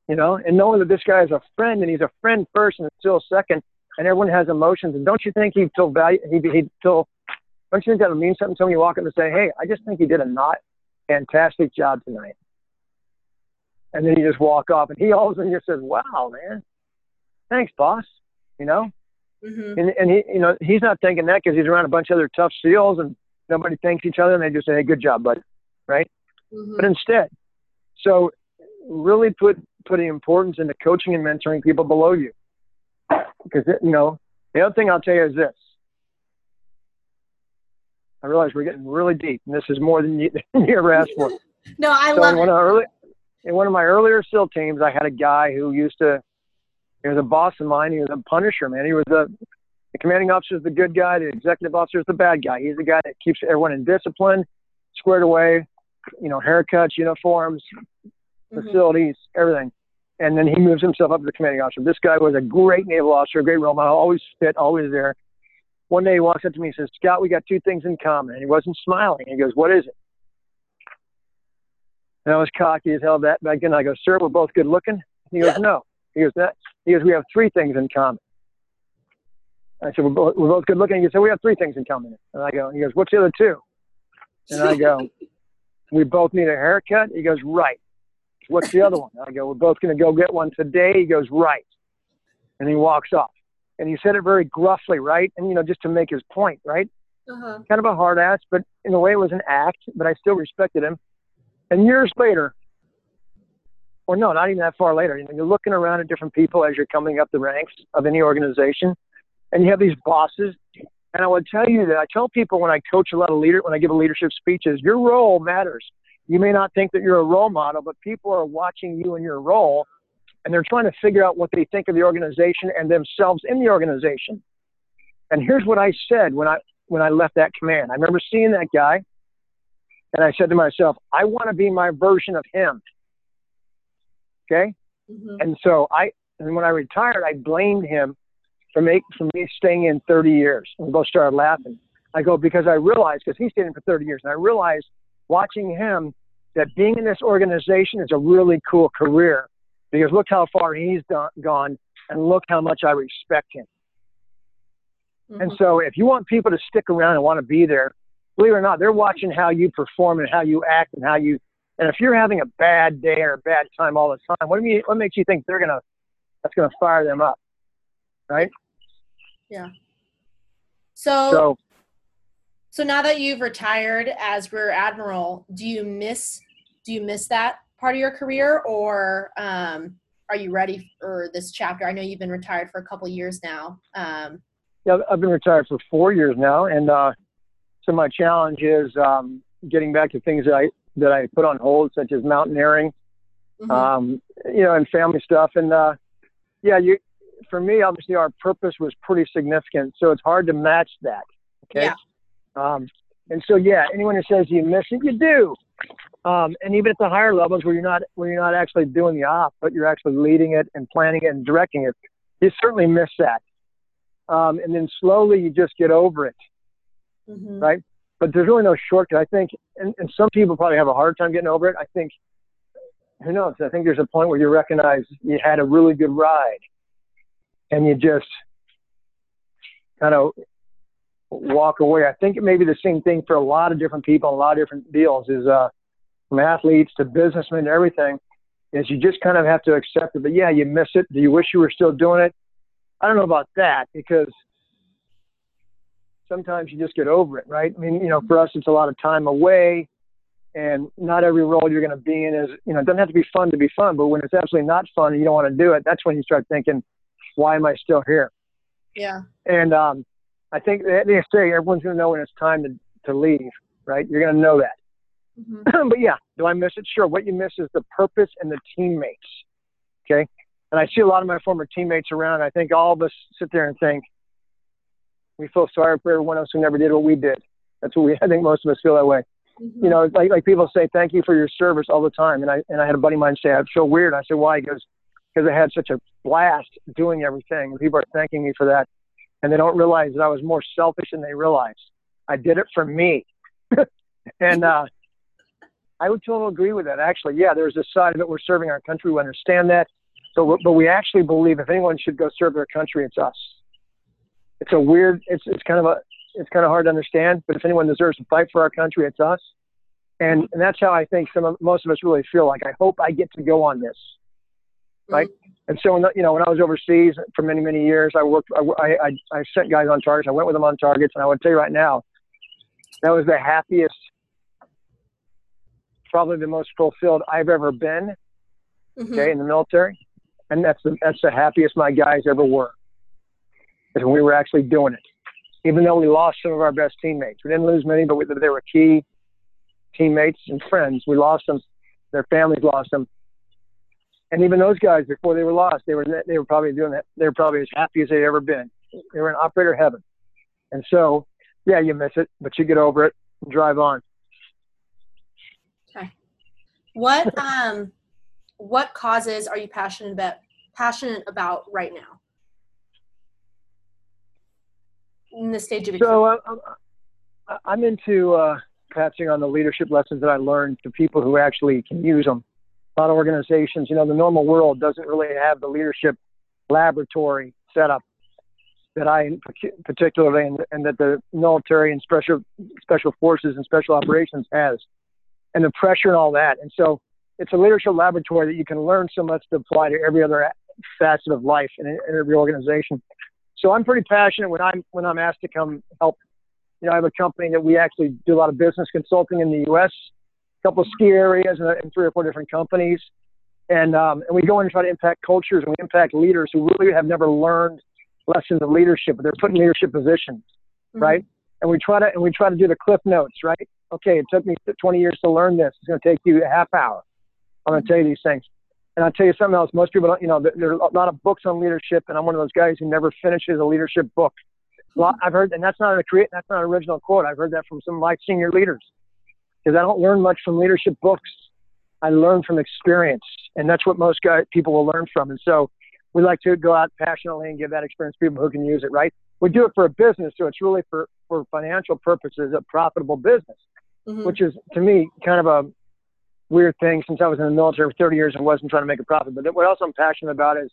You know, and knowing that this guy is a friend and he's a friend first and still second, and everyone has emotions. And don't you think he'd feel value? He'd, he'd feel. Don't you think that would mean something to him? You walk up and say, "Hey, I just think he did a not fantastic job tonight," and then you just walk off, and he all of a sudden just says, "Wow, man, thanks, boss." You know, mm-hmm. and and he, you know, he's not thinking that because he's around a bunch of other tough seals and nobody thanks each other, and they just say, "Hey, good job, bud," right? mm-hmm. but instead. So really put putting importance into coaching and mentoring people below you. Because you know, the other thing I'll tell you is this. I realize we're getting really deep, and this is more than you, than you ever asked for. no, I so love in one, it. Early, in one of my earlier SEAL teams, I had a guy who used to. He was a boss of mine. He was a punisher, man. He was a the commanding officer is the good guy. The executive officer is the bad guy. He's the guy that keeps everyone in discipline, squared away, you know, haircuts, uniforms, mm-hmm. facilities, everything. And then he moves himself up to the commanding officer. This guy was a great naval officer, a great role model, always fit, always there. One day he walks up to me and says, Scott, we got two things in common. And he wasn't smiling. He goes, What is it? And I was cocky as hell that back then. I go, Sir, we're both good looking. He goes, No. He goes, that he goes, We have three things in common. I said, We're both, we're both good looking. He said, We have three things in common. And I go, He goes, What's the other two? And I go, we both need a haircut. He goes, right. What's the other one? I go, we're both going to go get one today. He goes, right. And he walks off. And he said it very gruffly, right? And, you know, just to make his point, right? Uh-huh. Kind of a hard ass, but in a way it was an act, but I still respected him. And years later, or no, not even that far later, you know, you're looking around at different people as you're coming up the ranks of any organization, and you have these bosses and I would tell you that I tell people when I coach a lot of leader, when I give a leadership speeches, your role matters. You may not think that you're a role model, but people are watching you in your role and they're trying to figure out what they think of the organization and themselves in the organization. And here's what I said when I when I left that command. I remember seeing that guy and I said to myself, I want to be my version of him. Okay? Mm-hmm. And so I and when I retired, I blamed him for me, for me staying in 30 years. And we both started laughing. I go, because I realized, because he stayed in for 30 years, and I realized watching him that being in this organization is a really cool career because look how far he's done, gone and look how much I respect him. Mm-hmm. And so if you want people to stick around and want to be there, believe it or not, they're watching how you perform and how you act and how you, and if you're having a bad day or a bad time all the time, what do you, what makes you think they're to, that's going to fire them up? Right? Yeah. So, so so now that you've retired as rear admiral, do you miss do you miss that part of your career, or um, are you ready for this chapter? I know you've been retired for a couple years now. Um, yeah, I've been retired for four years now, and uh, so my challenge is um, getting back to things that I that I put on hold, such as mountaineering, mm-hmm. um, you know, and family stuff. And uh, yeah, you for me, obviously, our purpose was pretty significant, so it's hard to match that. Okay. Yeah. Um, and so, yeah, anyone who says you miss it, you do. Um, and even at the higher levels where you're not where you're not actually doing the op, but you're actually leading it and planning it and directing it, you certainly miss that. Um, and then slowly you just get over it, mm-hmm. right? but there's really no shortcut. I think, and, and some people probably have a hard time getting over it. I think, who knows? I think there's a point where you recognize you had a really good ride, and you just kind of walk away. I think it may be the same thing for a lot of different people, a lot of different deals. Is uh, from athletes to businessmen to everything, is you just kind of have to accept it. But yeah, you miss it. Do you wish you were still doing it? I don't know about that because sometimes you just get over it, right? I mean, you know, for us, it's a lot of time away, and not every role you're going to be in is, you know, it doesn't have to be fun to be fun, but when it's absolutely not fun and you don't want to do it, that's when you start thinking, why am I still here? Yeah. And um, I think at the end of the say everyone's going to know when it's time to, to leave, right? You're going to know that. Mm-hmm. but yeah, do I miss it? Sure. What you miss is the purpose and the teammates. Okay. And I see a lot of my former teammates around. I think all of us sit there and think, we feel sorry for everyone else who never did what we did. That's what we, I think most of us feel that way. Mm-hmm. You know, like, like people say, thank you for your service all the time. And I, and I had a buddy of mine say, I feel weird. I said, why? He goes, because I had such a blast doing everything. And people are thanking me for that. And they don't realize that I was more selfish than they realized. I did it for me. and, uh, I would totally agree with that. Actually, yeah, there's a side of it. We're serving our country. We understand that. So, but we actually believe if anyone should go serve their country, it's us it's a weird. It's it's kind of a it's kind of hard to understand. But if anyone deserves to fight for our country, it's us. And and that's how I think some of most of us really feel. Like I hope I get to go on this, right? Mm-hmm. And so, when, you know, when I was overseas for many, many years, I worked, I, I, I sent guys on targets. I went with them on targets. And I would tell you right now, that was the happiest, probably the most fulfilled I've ever been, mm-hmm. okay, in the military. And that's the, that's the happiest my guys ever were is when we were actually doing it. Even though we lost some of our best teammates, we didn't lose many, but we, they were key teammates and friends. We lost them. Their families lost them. And even those guys, before they were lost, they were they were probably doing that. They were probably as happy as they'd ever been. They were in operator heaven. And so, yeah, you miss it, but you get over it and drive on. Okay. What um, what causes are you passionate about passionate about right now? in the stage of so uh, I'm, I'm into uh, passing on the leadership lessons that I learned to people who actually can use them. A lot of organizations, you know, the normal world doesn't really have the leadership laboratory set up that I particularly and, and that the military and special special forces and special operations has, and the pressure and all that. And so it's a leadership laboratory that you can learn so much to apply to every other facet of life in, every organization. So I'm pretty passionate when I'm when I'm asked to come help. You know, I have a company that we actually do a lot of business consulting in the U.S., couple of ski areas, and, and three or four different companies, and um, and we go in and try to impact cultures and we impact leaders who really have never learned lessons of leadership, but they're put in leadership positions, mm-hmm. right? And we try to and we try to do the cliff notes, right? Okay, it took me 20 years to learn this. It's going to take you a half hour. I'm going to tell you these things. And I'll tell you something else. Most people don't, you know, there are a lot of books on leadership, and I'm one of those guys who never finishes a leadership book. I've heard, and that's not a create, that's not an original quote. I've heard that from some of my senior leaders, because I don't learn much from leadership books. I learn from experience, and that's what most guys people will learn from. And so, we like to go out passionately and give that experience to people who can use it. Right? We do it for a business, so it's really for for financial purposes, a profitable business, mm-hmm. which is to me kind of a weird thing since I was in the military for 30 years and wasn't trying to make a profit. But what else I'm passionate about is,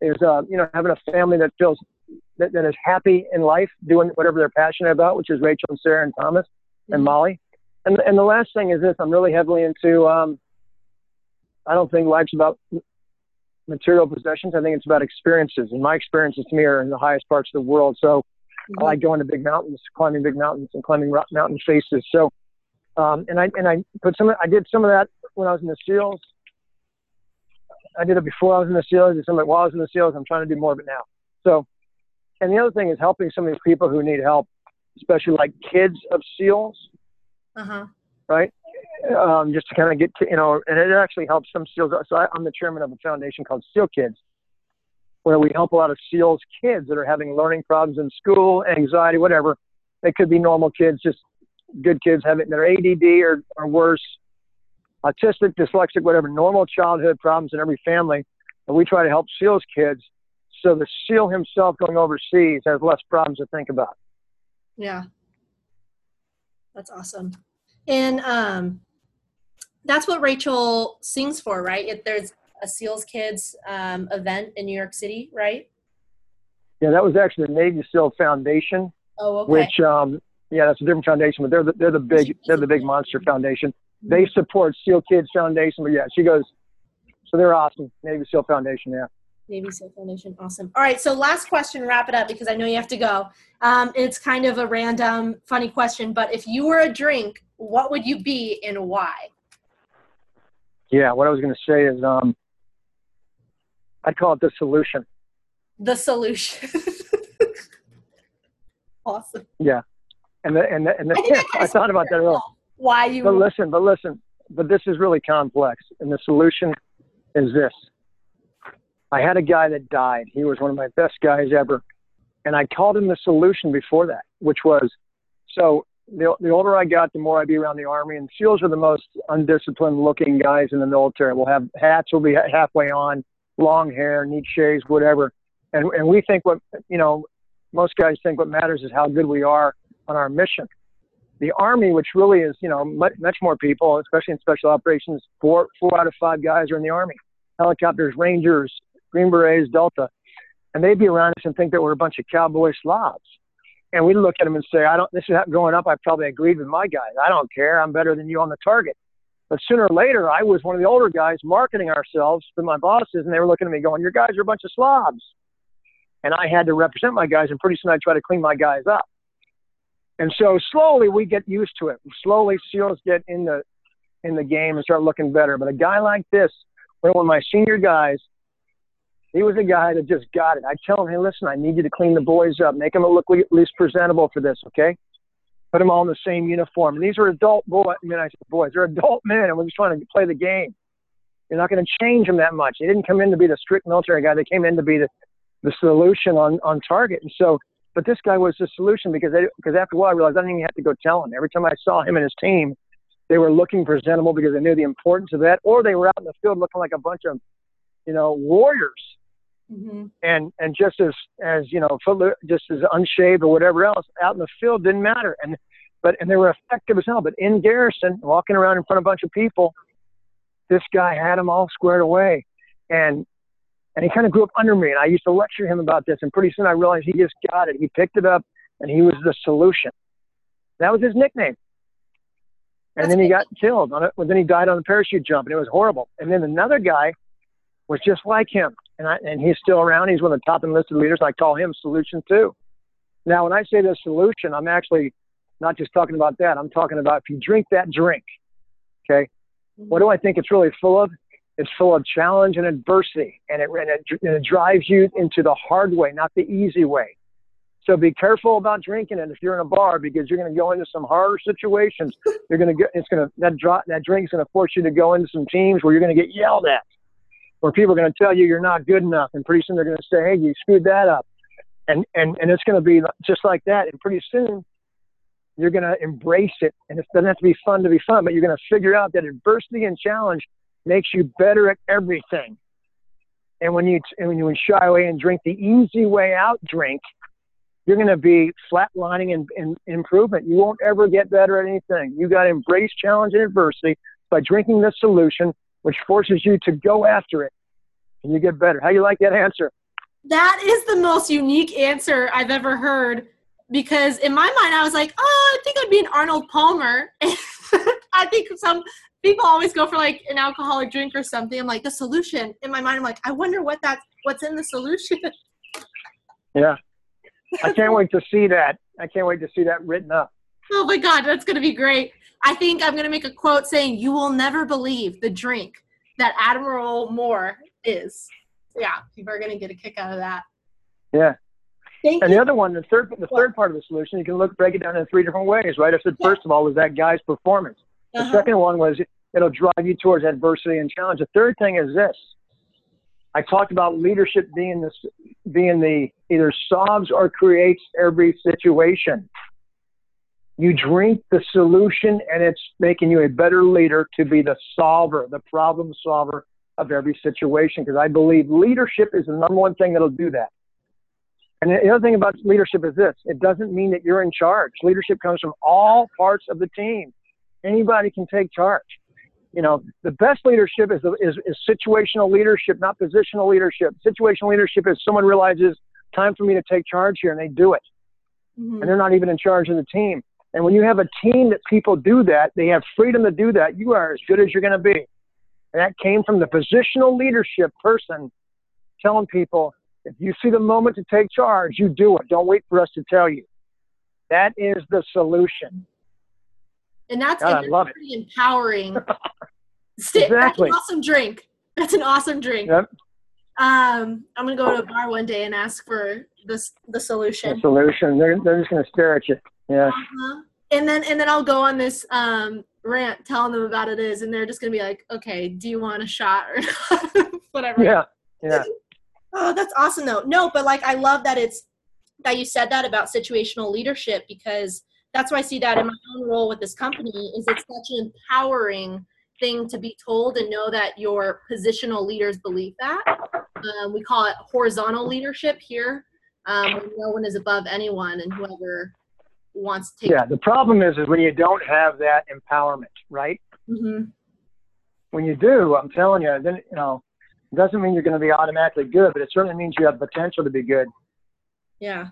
is uh, you know, having a family that feels that, that is happy in life, doing whatever they're passionate about, which is Rachel and Sarah and Thomas mm-hmm. and Molly. And and the last thing is this: I'm really heavily into. Um, I don't think life's about material possessions. I think it's about experiences, and my experiences to me are in the highest parts of the world. So mm-hmm. I like going to big mountains, climbing big mountains, and climbing mountain faces. So um, and I and I put some. I did some of that when I was in the SEALs. I did it before I was in the SEALs. I did some of it while I was in the SEALs. I'm trying to do more of it now. So, and the other thing is helping some of these people who need help, especially like kids of SEALs. Uh-huh. Right. Um, just to kind of get to, you know, and it actually helps some SEALs. So I, I'm the chairman of a foundation called SEAL Kids, where we help a lot of SEALs kids that are having learning problems in school, anxiety, whatever. They could be normal kids, just good kids having their ADD or, or worse, autistic, dyslexic, whatever, normal childhood problems in every family. And we try to help SEALs kids so the SEAL himself going overseas has less problems to think about. Yeah. That's awesome. And um, that's what Rachel sings for, right? If there's a SEALs Kids um, event in New York City, right? Yeah, that was actually the Navy SEAL Foundation. Oh, okay. Which, um, yeah, that's a different foundation, but they're the, they're the big they're the big monster foundation. They Mm-hmm. support SEAL Kids Foundation, but yeah, she goes. So they're awesome, Navy SEAL Foundation. Yeah. Navy SEAL Foundation. Awesome. All right. So last question, wrap it up because I know you have to go. Um, it's kind of a random, funny question, but if you were a drink, what would you be and why? Yeah, what I was going to say is, um, I'd call it the solution. The solution. awesome. Yeah, and the, and the, and the, I I I, thought about that earlier. Why you? But listen, but listen, but this is really complex, and the solution is this. I had a guy that died. He was one of my best guys ever, and I called him the solution before that, which was, so the, the older I got, the more I'd be around the army, and SEALs are the most undisciplined looking guys in the military. We'll have hats, will be halfway on, long hair, neat shaves, whatever, and and we think what you know, most guys think what matters is how good we are on our mission the army, which really is, you know, much, much more people, especially in special operations, four, four out of five guys are in the army. Helicopters, Rangers, Green Berets, Delta. And they'd be around us and think that we're a bunch of cowboy slobs. And we'd look at them and say, I don't, this is growing up, I probably agreed with my guys. I don't care. I'm better than you on the target. But sooner or later, I was one of the older guys marketing ourselves to my bosses, and they were looking at me going, Your guys are a bunch of slobs. And I had to represent my guys, and pretty soon I try to clean my guys up. And so slowly we get used to it. Slowly SEALs get in the in the game and start looking better. But a guy like this, one of my senior guys, he was a guy that just got it. I tell him, hey, listen, I need you to clean the boys up, make them look at least presentable for this, okay? Put them all in the same uniform. And these are adult boys. I mean, I said boys, they're adult men, and we're just trying to play the game. You're not going to change them that much. They didn't come in to be the strict military guy. They came in to be the, the solution on, on target. And so but this guy was the solution because they, because after a while I realized I didn't even have to go tell him. Every time I saw him and his team, they were looking presentable because they knew the importance of that, or they were out in the field looking like a bunch of, you know, warriors, Mm-hmm. and and just as as you know, just as unshaved or whatever else, out in the field didn't matter, and but and they were effective as hell. But in garrison, walking around in front of a bunch of people, this guy had them all squared away, and and he kind of grew up under me. And I used to lecture him about this. And pretty soon I realized he just got it. He picked it up and he was the solution. That was his nickname. And That's then he got killed on it. Well, then he died on a parachute jump and it was horrible. And then another guy was just like him. And I, and he's still around. He's one of the top enlisted leaders. I call him solution two. Now, when I say the solution, I'm actually not just talking about that. I'm talking about if you drink that drink, okay, mm-hmm. what do I think it's really full of? It's full of challenge and adversity, and it, and it, and it drives you into the hard way, not the easy way. So be careful about drinking it if you're in a bar because you're going to go into some harder situations. You're going to get it's going to that drop that drink's going to force you to go into some teams where you're going to get yelled at, where people are going to tell you you're not good enough, and pretty soon they're going to say, "Hey, you screwed that up," and and and it's going to be just like that. And pretty soon you're going to embrace it, and it doesn't have to be fun to be fun, but you're going to figure out that adversity and challenge makes you better at everything. And when you and when you shy away and drink the easy way out drink, you're going to be flatlining and, and improvement. You won't ever get better at anything. You got to embrace challenge and adversity by drinking the solution, which forces you to go after it, and you get better. How you like that answer? That is the most unique answer I've ever heard because in my mind I was like, oh, I think I'd be an Arnold Palmer. I think some people always go for like an alcoholic drink or something. I'm like the solution. In my mind, I'm like, I wonder what that's what's in the solution. Yeah. I can't wait to see that. I can't wait to see that written up. oh my god, that's gonna be great. I think I'm gonna make a quote saying, "You will never believe the drink that Admiral Moore is." Yeah, people are gonna get a kick out of that. Yeah. Thank And you. the other one, the third, the third part of the solution, you can look break it down in three different ways, right? I said first of all was that guy's performance. The Uh-huh. second one was it'll drive you towards adversity and challenge. The third thing is this. I talked about leadership being this, being the either solves or creates every situation. You drink the solution, and it's making you a better leader to be the solver, the problem solver of every situation. Because I believe leadership is the number one thing that'll do that. And the other thing about leadership is this it doesn't mean that you're in charge. Leadership comes from all parts of the team. Anybody can take charge. You know, the best leadership is, is, is situational leadership, not positional leadership. Situational leadership is someone realizes time for me to take charge here and they do it. Mhm. And they're not even in charge of the team. And when you have a team that people do that, they have freedom to do that, you are as good as you're going to be. And that came from the positional leadership person telling people, if you see the moment to take charge, you do it. Don't wait for us to tell you. That is the solution. And that's, God, and that's love it. pretty empowering. Sti- That's an awesome drink. That's an awesome drink. Yep. Um, I'm gonna go to a bar one day and ask for this the solution. The solution. They're, they're just going to stare at you. Yeah. Uh-huh. And then and then I'll go on this um, rant telling them about it is, and they're just gonna be like, "Okay, do you want a shot or not? whatever?" Yeah. Yeah. Oh, that's awesome though. No, but like I love that it's that you said that about situational leadership because that's why I see that in my own role with this company is it's such an empowering thing to be told and know that your positional leaders believe that. Um, we call it horizontal leadership here. Um, no one is above anyone and whoever wants to take. Yeah. The problem is, is when you don't have that empowerment, right? hmm When you do, I'm telling you, then, you know, it doesn't mean you're going to be automatically good, but it certainly means you have potential to be good. Yeah.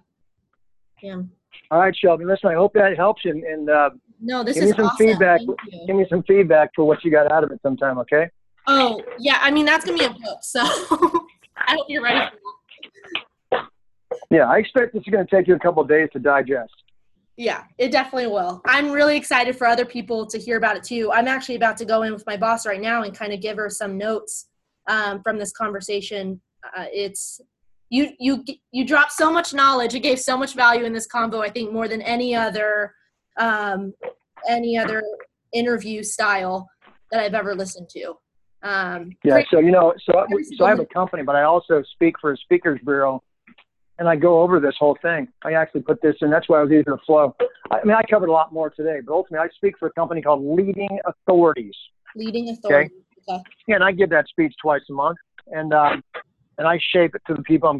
Yeah. All right, Shelby. Listen, I hope that helps you, and, and uh, No, this Give me some awesome. feedback. Give me some feedback for what you got out of it sometime, okay? Oh, yeah. I mean, that's going to be a book. So I hope you're ready. Yeah, I expect this is going to take you a couple of days to digest. Yeah, it definitely will. I'm really excited for other people to hear about it too. I'm actually about to go in with my boss right now and kind of give her some notes um, from this conversation. Uh, it's you you you dropped so much knowledge. It gave so much value in this convo. I think more than any other um, any other interview style that I've ever listened to. Um, Yeah, so you know, so so I have a company, but I also speak for a speakers bureau, and I go over this whole thing. I actually put this in. That's why I was using the flow. I mean, I covered a lot more today, but ultimately, I speak for a company called Leading Authorities. leading authority. Okay. Yeah, and I give that speech twice a month, and um, and I shape it to the people I'm